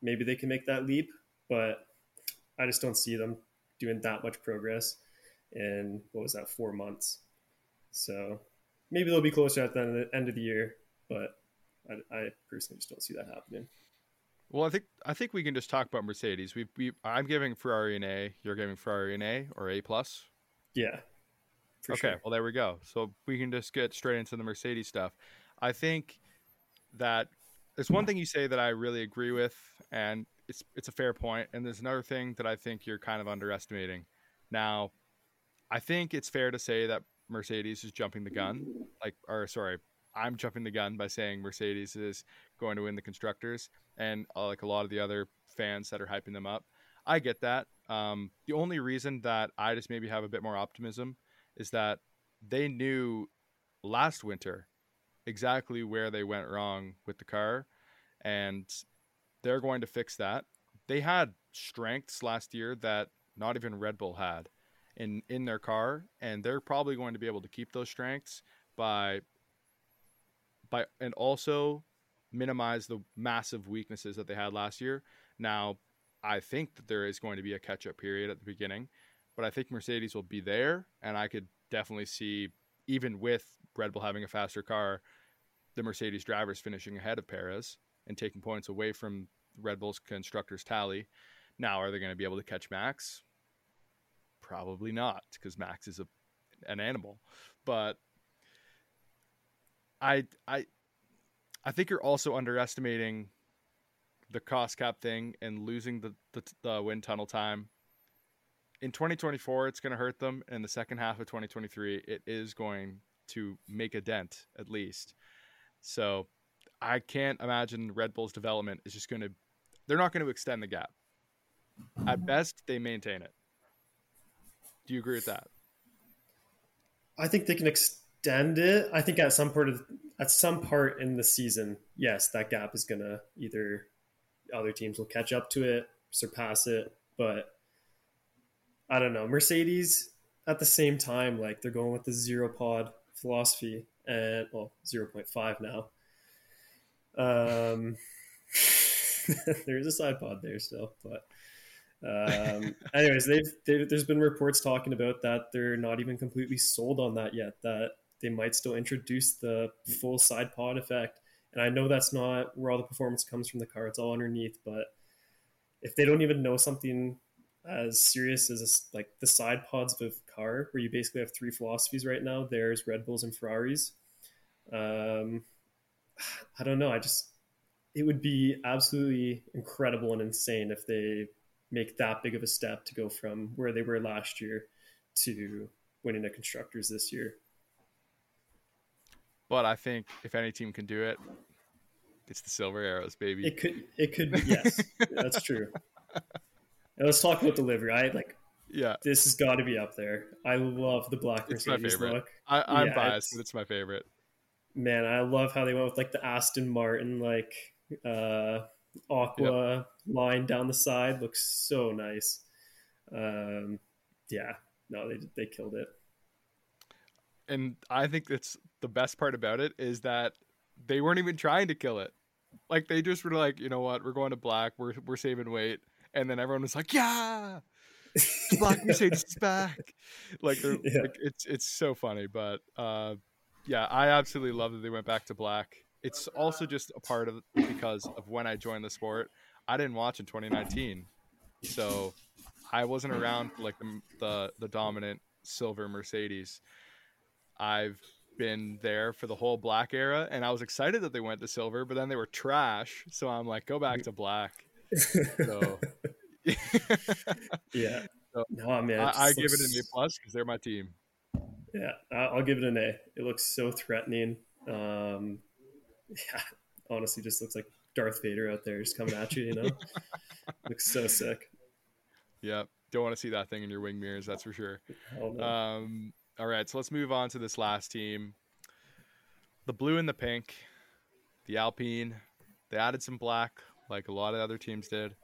maybe they can make that leap. But I just don't see them doing that much progress in what was that, four months. So maybe they'll be closer at the end of the year. But I, I personally just don't see that happening. Well, I think I think we can just talk about Mercedes. We we I'm giving Ferrari an A. You're giving Ferrari an A or A plus. Yeah. okay. Sure. Well, there we go. So we can just get straight into the Mercedes stuff. I think that there's one thing you say that I really agree with, and it's it's a fair point. And there's another thing that I think you're kind of underestimating. Now, I think it's fair to say that Mercedes is jumping the gun. Like, or sorry, I'm jumping the gun by saying Mercedes is going to win the constructors and uh, like a lot of the other fans that are hyping them up. I get that. Um, the only reason that I just maybe have a bit more optimism is that they knew last winter exactly where they went wrong with the car, and they're going to fix that. They had strengths last year that not even Red Bull had in in their car, and they're probably going to be able to keep those strengths by by and also minimize the massive weaknesses that they had last year. Now, I think that there is going to be a catch up period at the beginning, but I think Mercedes will be there, and I could definitely see, even with Red Bull having a faster car, the Mercedes drivers finishing ahead of Perez and taking points away from Red Bull's constructors tally. Now, are they going to be able to catch Max? Probably not, because Max is a an animal. But I I I think you're also underestimating the cost cap thing and losing the, the, the wind tunnel time. In 2024, it's going to hurt them. In the second half of 2023, it is going to make a dent at least. So I can't imagine Red Bull's development is just going to. They're not going to extend the gap. At best, they maintain it. Do you agree with that? I think they can extend it. I think at some part of at some part in the season, yes, that gap is gonna either other teams will catch up to it, surpass it, but I don't know. Mercedes at the same time, like they're going with the zero pod philosophy and well, zero point five now. Um, *laughs* there's a side pod there still, but um, anyways, they've, they've, there's been reports talking about that they're not even completely sold on that yet. That they might still introduce the full side pod effect. And I know that's not where all the performance comes from the car; it's all underneath. But if they don't even know something as serious as like the side pods of a car, where you basically have three philosophies right now, there's Red Bulls and Ferraris. Um, I don't know. I just it would be absolutely incredible and insane if they make that big of a step to go from where they were last year to winning the constructors this year. But I think if any team can do it, it's the Silver Arrows, baby. It could, it could, be, *laughs* yes, that's true. And let's talk about delivery. I like, yeah, this has got to be up there. I love the black it's Mercedes my favorite. look. I, am Yeah, biased, it's- it's my favorite. Man, I love how they went with like the Aston Martin like uh aqua line down the side. Looks so nice. Um, yeah, no, they they killed it. And I think that's the best part about it is that they weren't even trying to kill it. Like they just were like, you know what, we're going to black, we're we're saving weight, and then everyone was like, yeah, *laughs* black Mercedes is back. Like, Yeah. like it's it's so funny, but uh, yeah, I absolutely love that they went back to black. It's also just a part of because of when I joined the sport. I didn't watch in 2019, so I wasn't around for like the the, the dominant silver Mercedes. I've been there for the whole black era, and I was excited that they went to silver, but then they were trash. So I'm like, go back to black. So *laughs* yeah. So, no, man. I, I just give it an A plus because they're my team. Yeah, I- I'll give it an A. It looks so threatening. Um, yeah, *laughs* honestly, just looks like Darth Vader out there just coming at you. You know, *laughs* looks so sick. Yeah, don't want to see that thing in your wing mirrors, that's for sure. No. Um, all right, so let's move on to this last team. The blue and the pink, the Alpine. They added some black, like a lot of other teams did.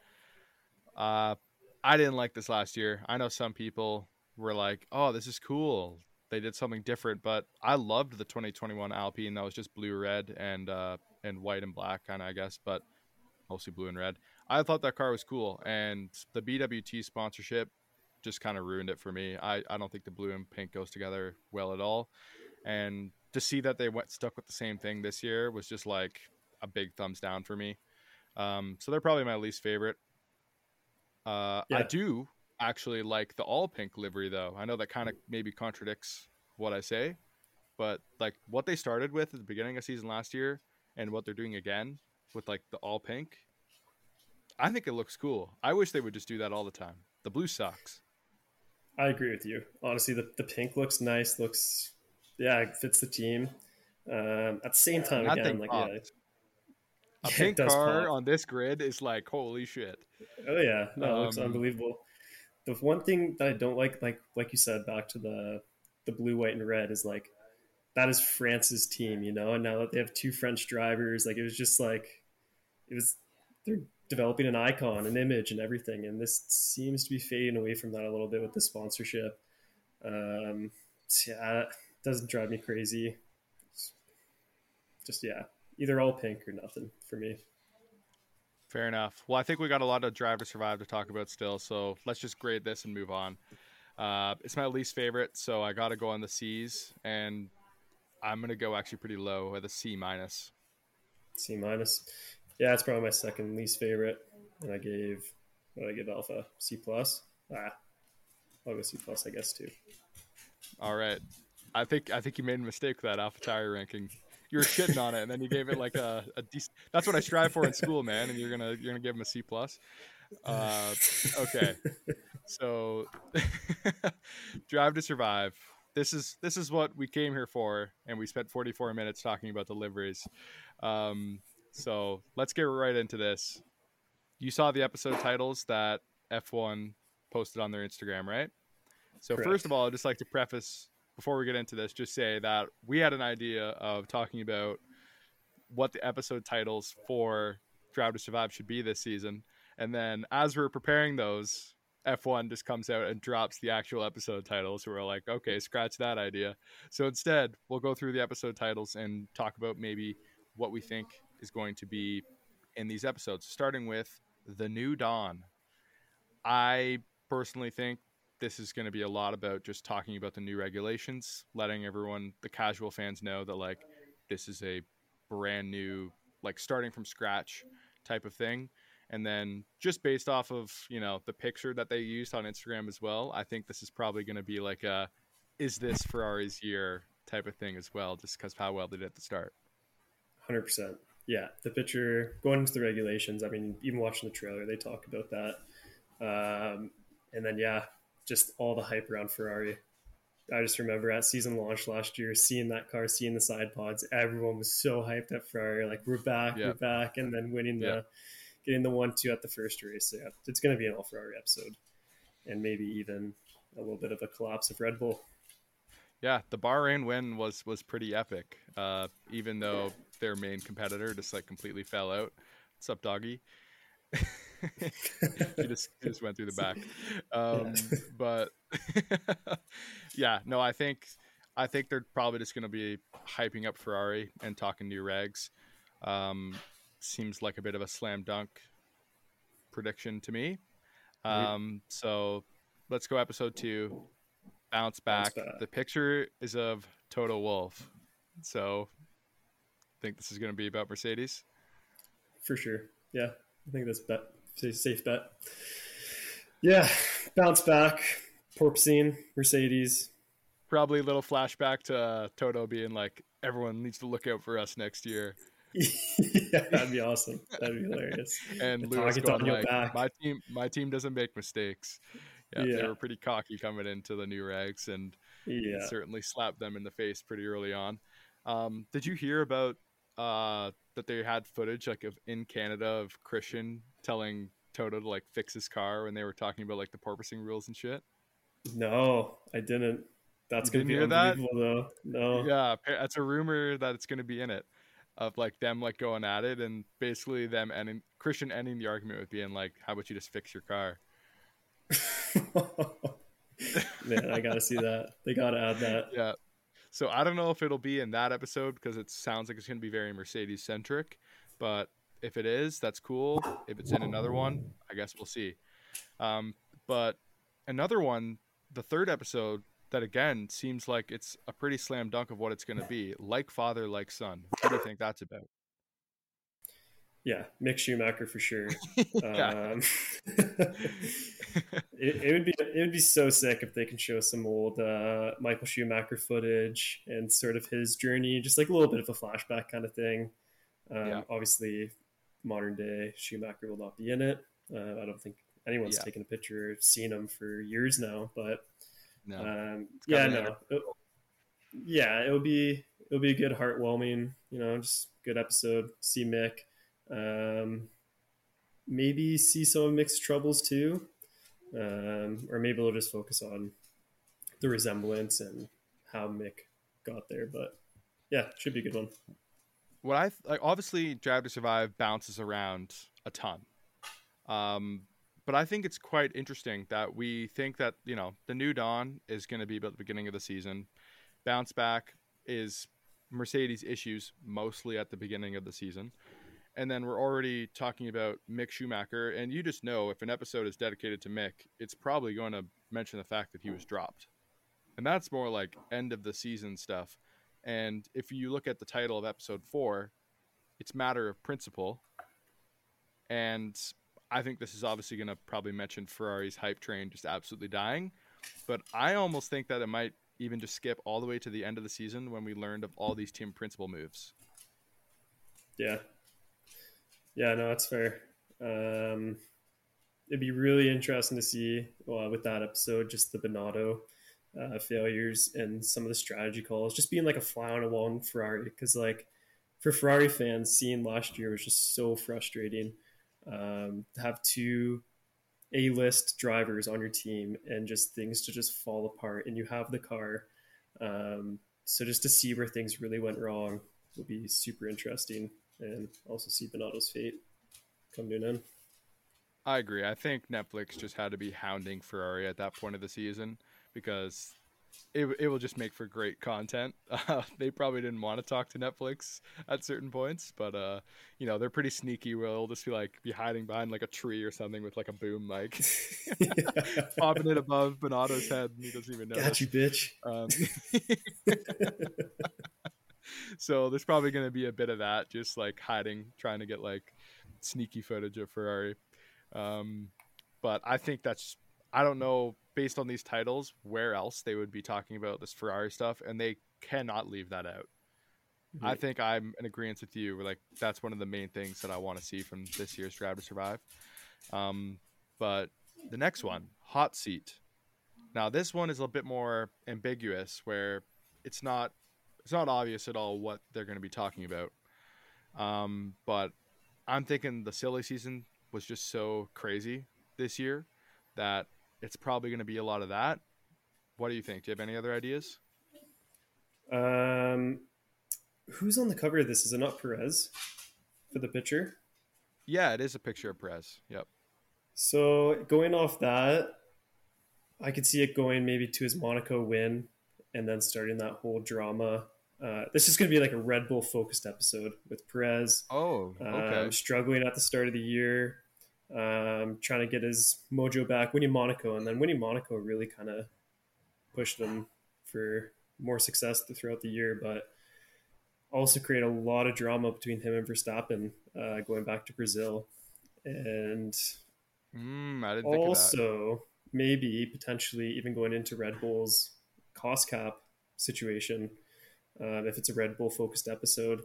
Uh, I didn't like this last year. I know some people were like, "Oh, this is cool. They did something different," but I loved the 2021 Alpine. That was just blue, red, and uh, and white and black, kind of, I guess, but mostly blue and red. I thought that car was cool, and the BWT sponsorship just kind of ruined it for me. I, I don't think the blue and pink goes together well at all. And to see that they went stuck with the same thing this year was just like a big thumbs down for me. Um, so they're probably my least favorite. Uh, I do actually like the all pink livery though. I know that kind of maybe contradicts what I say, but like what they started with at the beginning of season last year and what they're doing again with like the all pink, I think it looks cool. I wish they would just do that all the time. The blue sucks. I agree with you. Honestly, the, the pink looks nice. Looks yeah, it fits the team. Um, at the same time, That again, like yeah, A *laughs* Yeah, pink car pop. on this grid is like holy shit. Oh yeah, no, it looks Um, unbelievable. The one thing that I don't like, like like you said, back to the the blue, white, and red, is like that is France's team, you know. And now that they have two French drivers, like it was just like it was they're developing an icon, an image, and everything. And this seems to be fading away from that a little bit with the sponsorship. Um, yeah, it doesn't drive me crazy. Just yeah, either all pink or nothing for me. Fair enough. Well, I think we got a lot of Drive to Survive to talk about still, so let's just grade this and move on. Uh, it's my least favorite, so I got to go on the C's, and I'm gonna go actually pretty low with a C minus. C minus. Yeah, it's probably my second least favorite. And I gave what did I give Alpha C plus. Ah, I'll go C plus, I guess too. All right. I think I think you made a mistake with that AlphaTauri ranking. You were shitting on it, and then you gave it like a, a decent. That's what I strive for in school, man. And you're gonna you're gonna give him a C plus. Uh, okay. So, *laughs* Drive to Survive. this is this is what we came here for, and we spent 44 minutes talking about deliveries. Um, so let's get right into this. You saw the episode titles that F1 posted on their Instagram, right? So Correct. first of all, I'd just like to preface before we get into this, just say that we had an idea of talking about what the episode titles for Drive to Survive should be this season. And then as we're preparing those, F1 just comes out and drops the actual episode titles. So we're like, okay, scratch that idea. So instead, we'll go through the episode titles and talk about maybe what we think is going to be in these episodes, starting with The New Dawn. I personally think this is going to be a lot about just talking about the new regulations, letting everyone, the casual fans, know that like this is a brand new, like starting from scratch type of thing. And then just based off of you know the picture that they used on Instagram as well, I think this is probably going to be like a, is this Ferrari's year type of thing as well, just because how well they did at the start. Hundred percent. Yeah, the picture going into the regulations. I mean, even watching the trailer, they talk about that. Um, and then yeah, just all the hype around Ferrari. I just remember at season launch last year, seeing that car, seeing the side pods, everyone was so hyped at Ferrari, like we're back, we're back, and then winning the, getting the one two at the first race. So yeah, it's going to be an all Ferrari episode, and maybe even a little bit of a collapse of Red Bull. Yeah, the Bahrain win was was pretty epic. Uh, even though their main competitor just like completely fell out. What's up, doggy? *laughs* *laughs* he just he just went through the back. *laughs* Um, yeah. But *laughs* yeah, no, I think I think they're probably just going to be hyping up Ferrari and talking new regs. Um, seems like a bit of a slam dunk prediction to me. Um, so let's go episode two. Bounce back. Bounce back. The picture is of Toto Wolff. So think this is going to be about Mercedes. For sure. Yeah. I think that's bet safe bet. Yeah, bounce back, porpoising, Mercedes. Probably a little flashback to uh, Toto being like, "Everyone needs to look out for us next year." *laughs* yeah, that'd be awesome. That'd be hilarious. *laughs* and Lewis going like, back. "My team, my team doesn't make mistakes." Yeah, yeah, they were pretty cocky coming into the new regs, and yeah. certainly slapped them in the face pretty early on. Um, did you hear about uh, that they had footage like of in Canada of Christian telling Toto to like fix his car when they were talking about like the porpoising rules and shit? No, I didn't. That's you gonna be unbelievable that? though. No. Yeah, that's a rumor that it's gonna be in it. Of like them like going at it and basically them ending Christian ending the argument with being like, How about you just fix your car? *laughs* Man, I gotta see that. They gotta add that. Yeah. So I don't know if it'll be in that episode because it sounds like it's to be very Mercedes centric. But if it is, that's cool. If it's in another one, I guess we'll see. Um, but another one, the third episode, that again seems like it's a pretty slam dunk of what it's going to be. Like father, like son. What do you think that's about? Yeah, Mick Schumacher for sure. *laughs* um, *laughs* *laughs* it, it, would be it would be so sick if they can show some old uh, Michael Schumacher footage and sort of his journey, just like a little bit of a flashback kind of thing. Um, yeah. Obviously, modern day Schumacher will not be in it. Uh, I don't think anyone's yeah. taken a picture, or seen him for years now. But no. um, yeah, no, it, yeah, it'll be it'll be a good heartwarming, you know, just good episode. See Mick um, maybe see some of Mick's troubles too, um, or maybe we'll just focus on the resemblance and how Mick got there. But yeah, should be a good one. What I like, obviously, Drive to Survive bounces around a ton. Um, but I think it's quite interesting that we think that you know the new dawn is going to be about the beginning of the season. Bounce back is Mercedes issues mostly at the beginning of the season and then we're already talking about Mick Schumacher, and you just know if an episode is dedicated to Mick, it's probably going to mention the fact that he was dropped, and that's more like end of the season stuff. And if you look at the title of episode four, it's matter of principle, and I think this is obviously going to probably mention Ferrari's hype train just absolutely dying, but I almost think that it might even just skip all the way to the end of the season when we learned of all these team principal moves. Yeah, yeah, no, that's fair. Um, it'd be really interesting to see well, with that episode, just the Binotto uh, failures and some of the strategy calls, just being like a fly on a wall in Ferrari. Because like for Ferrari fans, seeing last year was just so frustrating. Um, to have two A-list drivers on your team and just things to just fall apart, and you have the car. Um, so just to see where things really went wrong will be super interesting, and also see Binotto's fate come to an end. I agree. I think Netflix just had to be hounding Ferrari at that point of the season because it, it will just make for great content. *laughs* Uh, they probably didn't want to talk to Netflix at certain points, but uh, you know they're pretty sneaky. They'll just be like be hiding behind like a tree or something with like a boom mic, *laughs* popping it above Binotto's head, and he doesn't even know. Got you, bitch. Um, *laughs* so there's probably going to be a bit of that, just like hiding, trying to get like sneaky footage of Ferrari. Um, but I think that's I don't know based on these titles where else they would be talking about this Ferrari stuff, and they cannot leave that out. Mm-hmm. I think I'm in agreement with you. Like that's one of the main things that I want to see from this year's Drive to Survive. Um, but the next one, hot seat. Now this one is a bit more ambiguous, where it's not it's not obvious at all what they're going to be talking about. Um, but I'm thinking the silly season was just so crazy this year that it's probably going to be a lot of that. What do you think? Do you have any other ideas? Um, who's on the cover of this? Is it not Perez for the picture? Yeah, it is a picture of Perez. Yep. So going off that, I could see it going maybe to his Monaco win and then starting that whole drama. Uh, this is going to be like a Red Bull focused episode with Perez. Oh, okay. Um, struggling at the start of the year, um, trying to get his mojo back, winning Monaco, and then winning Monaco really kind of pushed him for more success throughout the year, but also create a lot of drama between him and Verstappen uh, going back to Brazil, and mm, also maybe potentially even going into Red Bull's cost cap situation um, if it's a Red Bull focused episode.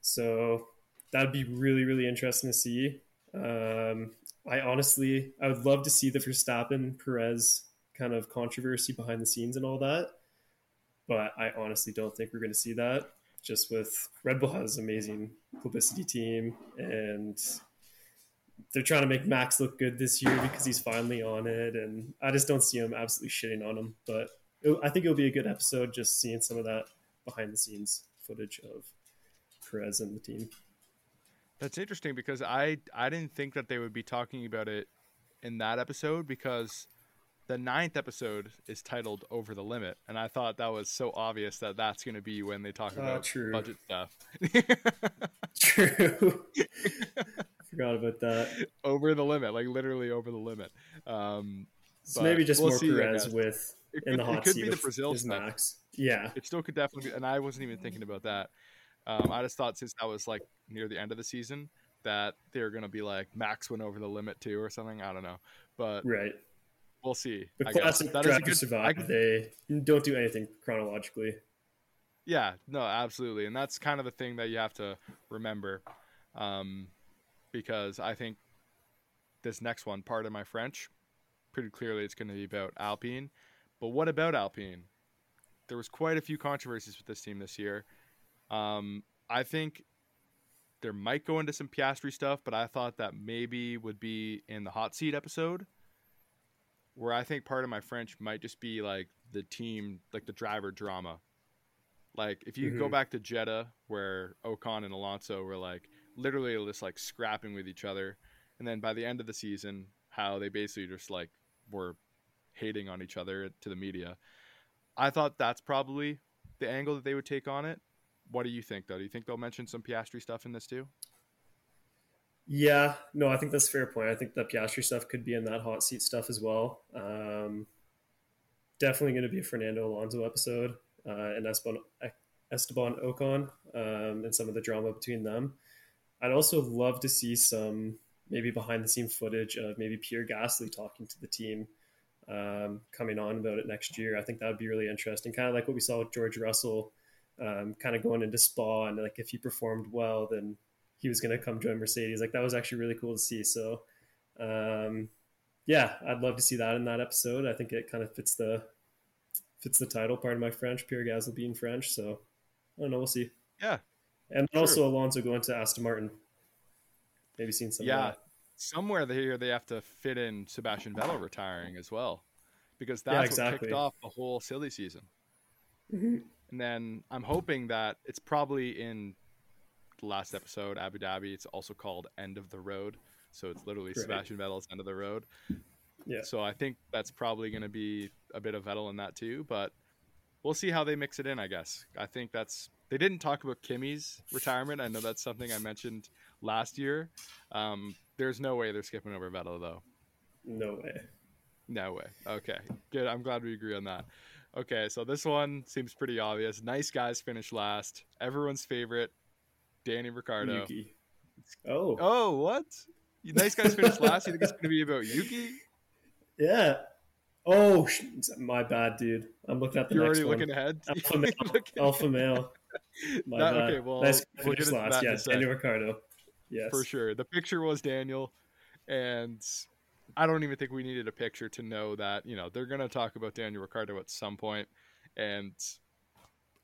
So that'd be really really interesting to see. Um, I honestly, I would love to see the Verstappen Perez kind of controversy behind the scenes and all that. But I honestly don't think we're going to see that. Just with Red Bull has amazing publicity team, and they're trying to make Max look good this year because he's finally on it. And I just don't see him absolutely shitting on him. But it, I think it'll be a good episode just seeing some of that behind the scenes footage of Perez and the team. That's interesting because I I didn't think that they would be talking about it in that episode because the ninth episode is titled "Over the Limit," and I thought that was so obvious that that's going to be when they talk ah, about true. budget stuff. *laughs* *laughs* true. Forgot about that. Over the limit, like literally over the limit. Um, so maybe just we'll more see, Perez with it in could, the hot it could seat be the Brazil stuff. Max. Yeah, it still could definitely be, and I wasn't even thinking about that. Um, I just thought since that was like near the end of the season that they're gonna be like Max went over the limit too or something. I don't know, but right, we'll see. The I classic that Drive to Survive. Could, they don't do anything chronologically. Yeah, no, absolutely, and that's kind of the thing that you have to remember, um, because I think this next one, pardon my French, pretty clearly it's going to be about Alpine. But what about Alpine? There was quite a few controversies with this team this year. Um, I think there might go into some Piastri stuff, but I thought that maybe would be in the hot seat episode, where I think pardon my French might just be like the team, like the driver drama. Like if you mm-hmm. go back to Jeddah, where Ocon and Alonso were like literally just like scrapping with each other, and then by the end of the season, how they basically just like were hating on each other to the media. I thought that's probably the angle that they would take on it. What do you think, though? Do you think they'll mention some Piastri stuff in this too? Yeah, no, I think that's a fair point. I think the Piastri stuff could be in that hot seat stuff as well. Um, definitely going to be a Fernando Alonso episode uh, and Esteban, Esteban Ocon um, and some of the drama between them. I'd also love to see some maybe behind the scene footage of maybe Pierre Gasly talking to the team um, coming on about it next year. I think that would be really interesting. Kind of like what we saw with George Russell um, kind of going into Spa, and like if he performed well, then he was going to come join Mercedes. Like that was actually really cool to see. So, um, yeah, I'd love to see that in that episode. I think it kind of fits the fits the title. Pardon my French, Pierre Gasly being French, so I don't know. We'll see. Yeah, and sure. also Alonso going to Aston Martin. Maybe seen some. Yeah, somewhere here they have to fit in Sebastian Vettel retiring as well, because that's yeah, exactly. what kicked off the whole silly season. Mm-hmm. And then I'm hoping that it's probably in the last episode, Abu Dhabi. It's also called End of the Road, so it's literally Great. Sebastian Vettel's End of the Road. Yeah. So I think that's probably going to be a bit of Vettel in that too, but we'll see how they mix it in. I guess I think that's they didn't talk about Kimi's retirement. I know that's something I mentioned last year. Um, there's no way they're skipping over Vettel though. No way. No way. Okay, good. I'm glad we agree on that. Okay, so this one seems pretty obvious. Nice guys finish last. Everyone's favorite, Danny Ricciardo. Yuki. Oh. Oh, what? Nice guys finish *laughs* last. You think it's going to be about Yuki? Yeah. Oh, my bad, dude. I'm looking at the You're next already one. looking ahead. Alpha *laughs* male. Alpha male. My bad. *laughs* okay, well, nice we'll finish last. Yeah, Daniel Ricciardo. Yes. for sure. The picture was Daniel, and I don't even think we needed a picture to know that you know they're gonna talk about Daniel Ricciardo at some point, and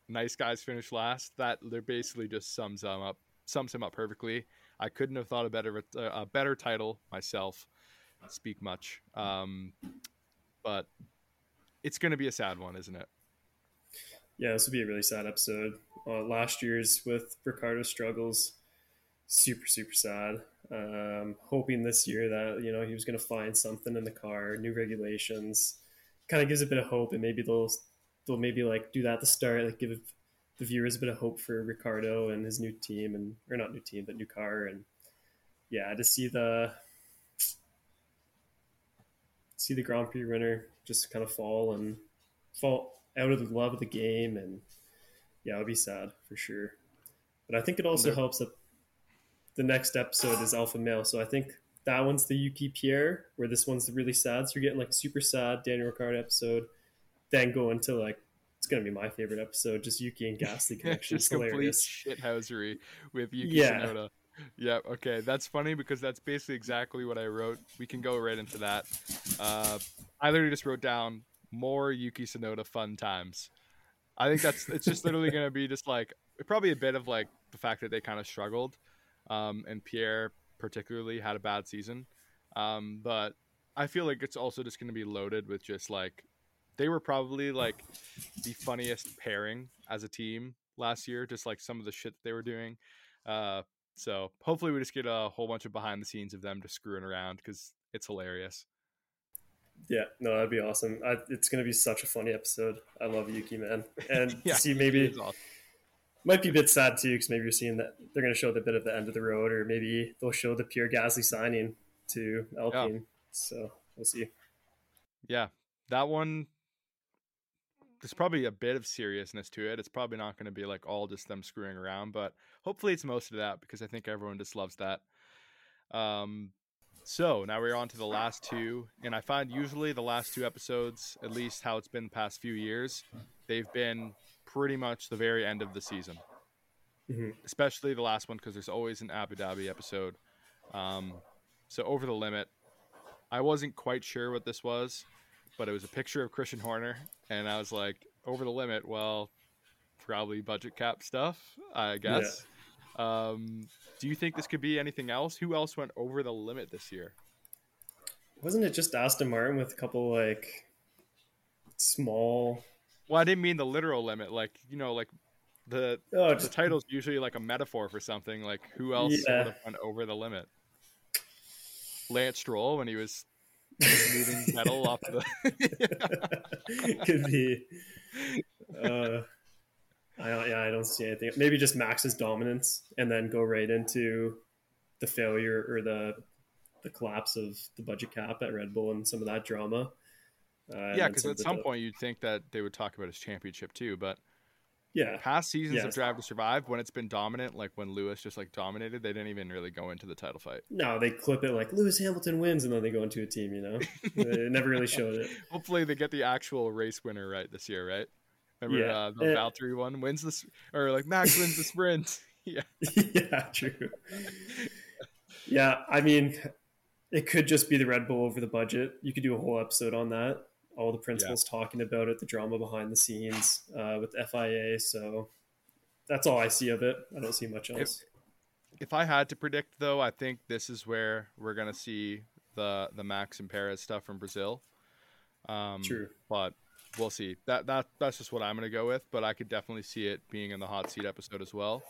nice guys finish last. That they're basically just sums him up sums him up perfectly. I couldn't have thought a better a better title myself. Speak much, um, but it's gonna be a sad one, isn't it? Yeah, this will be a really sad episode. Uh, last year's with Ricciardo struggles, super super sad. Um, hoping this year that you know he was going to find something in the car, new regulations, kind of gives a bit of hope, and maybe they'll they'll maybe like do that at the start, like give the viewers a bit of hope for Ricciardo and his new team, and or not new team, but new car, and yeah, to see the see the Grand Prix winner just kind of fall and fall out of the love of the game, and yeah, it'll be sad for sure. But I think it also helps that the next episode is Alpha Male. So I think that one's the Yuki Pierre, where this one's the really sad. So you're getting like super sad Daniel Ricciardo episode, then go into like it's gonna be my favorite episode, just Yuki and Gasly *laughs* connection. just complete shithousery with Yuki yeah. Tsunoda. Yeah, okay. That's funny because that's basically exactly what I wrote. We can go right into that. Uh, I literally just wrote down more Yuki Tsunoda fun times. I think that's it's just literally gonna be just like probably a bit of like the fact that they kind of struggled um, and Pierre particularly had a bad season. Um, but I feel like it's also just going to be loaded with just like they were probably like the funniest pairing as a team last year, just like some of the shit they were doing. Uh, so hopefully we just get a whole bunch of behind the scenes of them just screwing around because it's hilarious. Yeah, no, that'd be awesome. I, it's going to be such a funny episode. I love Yuki, man, *laughs* and yeah, see maybe awesome might be a bit sad too because maybe you're seeing that they're going to show the bit of the end of the road, or maybe they'll show the Pierre Gasly signing to Alpine. Yeah. So we'll see. Yeah, that one. There's probably a bit of seriousness to it. It's probably not going to be like all just them screwing around, but hopefully it's most of that because I think everyone just loves that. Um, so now we're on to the last two, and I find usually the last two episodes, at least how it's been the past few years, they've been pretty much the very end of the season, mm-hmm. especially the last one because there's always an Abu Dhabi episode. Um, so over the limit, I wasn't quite sure what this was, but it was a picture of Christian Horner, and I was like, over the limit. Well, probably budget cap stuff, I guess. Yeah. Um, do you think this could be anything else? Who else went over the limit this year? Wasn't it just Aston Martin with a couple like small well, I didn't mean the literal limit. Like you know, like the oh, the title's usually like a metaphor for something. Like who else yeah. would have went over the limit? Lance Stroll when he was moving metal off the. *laughs* Could be. Uh, I don't. Yeah, I don't see anything. Maybe just Max's dominance, and then go right into the failure or the the collapse of the budget cap at Red Bull and some of that drama. Uh, yeah, because at some point you'd think that they would talk about his championship too, but yeah, past seasons of Drive to Survive, when it's been dominant, like when Lewis just like dominated, they didn't even really go into the title fight. No, they clip it like Lewis Hamilton wins, and then they go into a team. You know, *laughs* they never really showed it. Hopefully, they get the actual race winner right this year, right? Remember yeah. uh, the and, Valtteri one wins this, or like Max wins the sprint. *laughs* *laughs* yeah, yeah, true. yeah, I mean, it could just be the Red Bull over the budget. You could do a whole episode on that all the principals yeah. talking about it, the drama behind the scenes uh, with FIA. So that's all I see of it. I don't see much else. If, if I had to predict, though, I think this is where we're gonna see the the Max and Perez stuff from Brazil. Um, True, but we'll see. That that that's just what I'm gonna go with. But I could definitely see it being in the hot seat episode as well,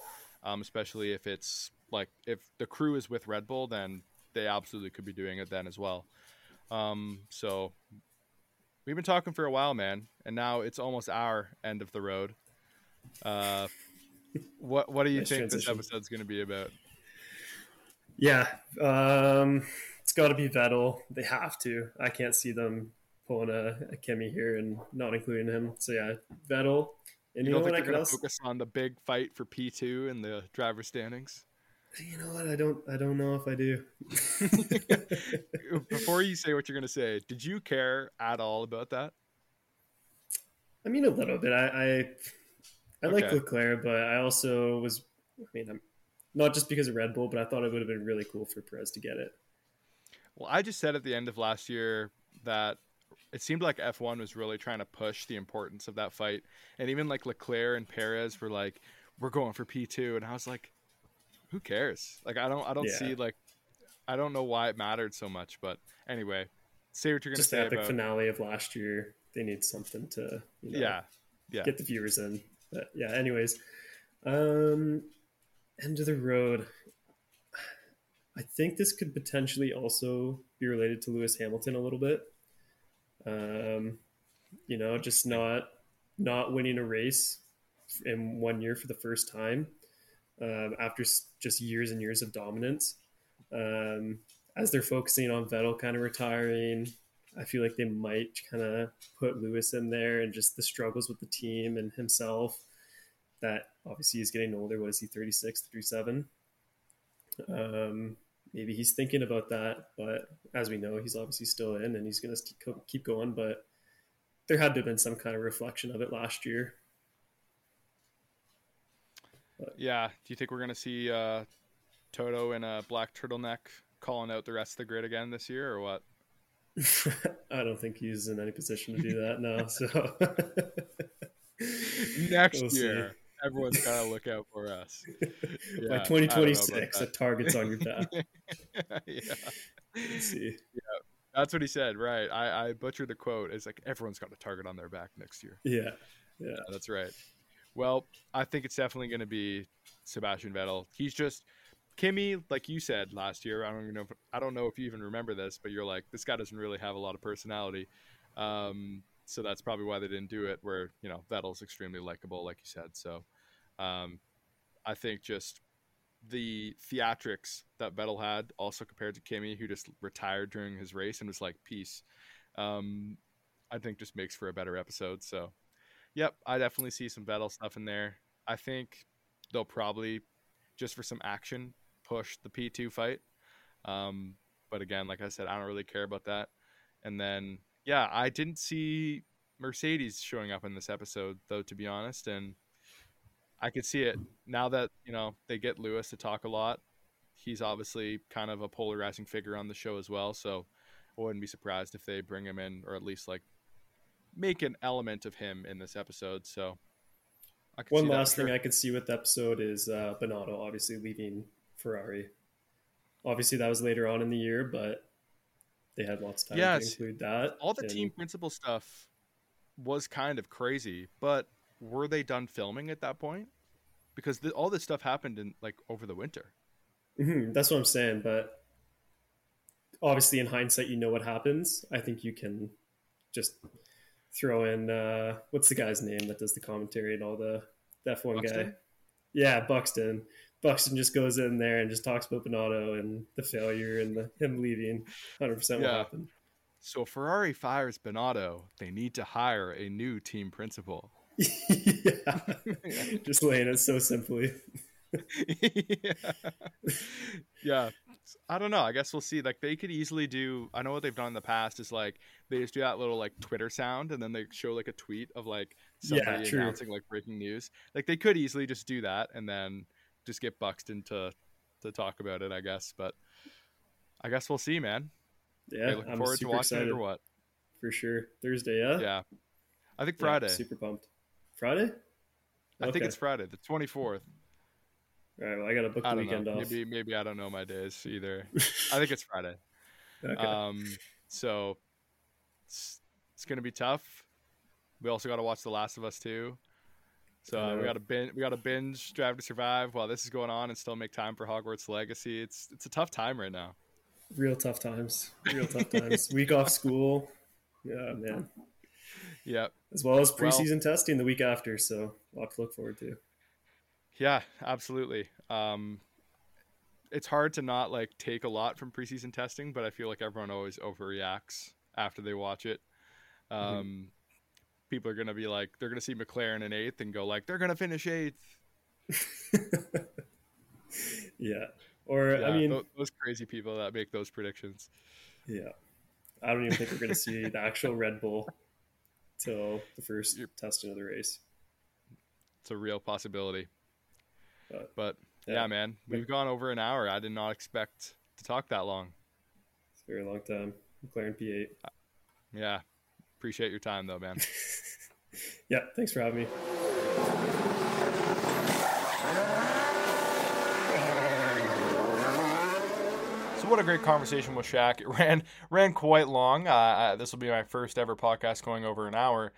um, especially if it's like if the crew is with Red Bull, then they absolutely could be doing it then as well. Um, so we've been talking for a while, man, and now it's almost our end of the road. Uh, what what do you nice think transition. this episode's going to be about? Yeah, um, it's got to be Vettel. They have to. I can't see them pulling a, a Kimi here and not including him. So yeah, Vettel. And you, you don't think they're going to focus on the big fight for P two in the driver standings? You know what? I don't. I don't know if I do. *laughs* Before you say what you're going to say, did you care at all about that? I mean, a little bit. I I, I okay. like Leclerc, but I also was. I mean, I'm not just because of Red Bull, but I thought it would have been really cool for Perez to get it. Well, I just said at the end of last year that it seemed like F1 was really trying to push the importance of that fight, and even like Leclerc and Perez were like, "We're going for P2," and I was like, who cares? Like I don't I don't yeah. see like I don't know why it mattered so much, but anyway, say what you're gonna Just say. Just the epic about... finale of last year. They need something to you know, yeah yeah get the viewers in. But yeah, anyways, um, end of the road. I think this could potentially also be related to Lewis Hamilton a little bit. Um, you know, just not not winning a race in one year for the first time um, after just years and years of dominance. Um, as they're focusing on Vettel kind of retiring, I feel like they might kind of put Lewis in there and just the struggles with the team and himself. That obviously he's getting older. What is he, 36, 37? Um, maybe he's thinking about that, but as we know, he's obviously still in and he's going to keep going. But there had to have been some kind of reflection of it last year. Yeah. Do you think we're going to see uh, Toto in a black turtleneck calling out the rest of the grid again this year, or what? *laughs* I don't think he's in any position to do that now. *laughs* So *laughs* next we'll year, see. everyone's got to look out for us. Yeah, By 2026, a target's on your back. yeah. Let's see. Yeah. That's what he said, right? I, I butchered the quote. It's like everyone's got a target on their back next year. Yeah, yeah, yeah that's right. Well, I think it's definitely going to be Sebastian Vettel. He's just Kimi, like you said last year. I don't even know. If, I don't know if you even remember this, but you're like, this guy doesn't really have a lot of personality. Um, so that's probably why they didn't do it. Where you know Vettel's extremely likable, like you said. So um, I think just the theatrics that Vettel had, also compared to Kimi, who just retired during his race and was like, peace. Um, I think just makes for a better episode. So Yep, I definitely see some Vettel stuff in there. I think they'll probably just for some action push the P2 fight. Um, but again, like I said, I don't really care about that. And then yeah, I didn't see Mercedes showing up in this episode though, to be honest, and I could see it now that you know they get Lewis to talk a lot. He's obviously kind of a polarizing figure on the show as well, so I wouldn't be surprised if they bring him in or at least like make an element of him in this episode. So, one last thing I could see with the episode is uh, Binotto obviously leaving Ferrari. Obviously, that was later on in the year, but they had lots of time yes, to include that. All the and... team principal stuff was kind of crazy, but were they done filming at that point? Because the, all this stuff happened in like over the winter. Mm-hmm, that's what I'm saying, but obviously, in hindsight, you know what happens. I think you can just throw in uh, what's the guy's name that does the commentary and all the, the F1 Buxton? guy? Yeah, Buxton. Buxton just goes in there and just talks about Binotto and the failure and the, him leaving. 100% yeah. what happened. So Ferrari fires Binotto. They need to hire a new team principal. *laughs* *laughs* yeah. just laying it so simply. *laughs* yeah. yeah. I don't know. I guess we'll see. Like they could easily do. I know what they've done in the past is like they just do that little like Twitter sound, and then they show like a tweet of like somebody yeah, announcing like breaking news. Like they could easily just do that, and then just get Buxton to to talk about it. I guess, but I guess we'll see, man. Yeah, looking I'm forward to watching excited. it or what? for sure. Thursday, yeah. Yeah, I think Friday. Yeah, super pumped. Friday. I think it's Friday, the twenty fourth. All right, well, I got to book the weekend know. off. Maybe maybe I don't know my days either. *laughs* I think it's Friday. Okay. Um, so it's, it's gonna be tough. We also got to watch The Last of Us too. So uh, we got to binge. We got to binge Drive to Survive while this is going on, and still make time for Hogwarts Legacy. It's it's a tough time right now. Real tough times. Real tough times. *laughs* week off school. Yeah, man. Yep. As well as preseason well, testing the week after, so a lot to look forward to. Yeah, absolutely. Um, it's hard to not like take a lot from preseason testing, but I feel like everyone always overreacts after they watch it. Mm-hmm. Um, mm-hmm. People are gonna be like, they're gonna see McLaren in eighth and go like, they're gonna finish eighth. *laughs* yeah, or yeah, I mean, those crazy people that make those predictions. Yeah, I don't even think we're gonna see the actual Red Bull till the 1st testing of the race. It's a real possibility. But, but yeah. yeah. man, we've gone over an hour. I did not expect to talk that long. It's a very long time. McLaren P8. Yeah. Appreciate your time, though, man. *laughs* yeah. Thanks for having me. So what a great conversation with Shack. It ran ran quite long. Uh, this will be my first ever podcast going over an hour.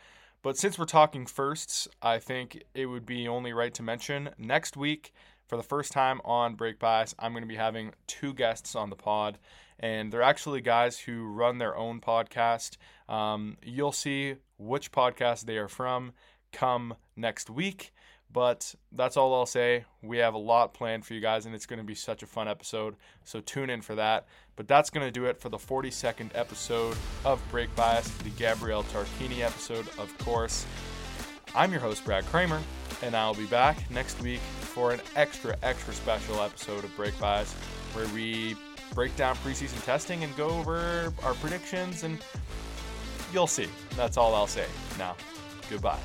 But since we're talking firsts, I think it would be only right to mention next week, for the first time on Brake Bias, I'm going to be having two guests on the pod, and they're actually guys who run their own podcast. Um, you'll see which podcast they are from come next week. But that's all I'll say. We have a lot planned for you guys, and it's going to be such a fun episode. So tune in for that. But that's going to do it for the 42nd episode of Brake Bias, the Gabriele Tarquini episode, of course. I'm your host, Brad Kramer, and I'll be back next week for an extra, extra special episode of Brake Bias where we break down preseason testing and go over our predictions, and you'll see. That's all I'll say. Now, goodbye.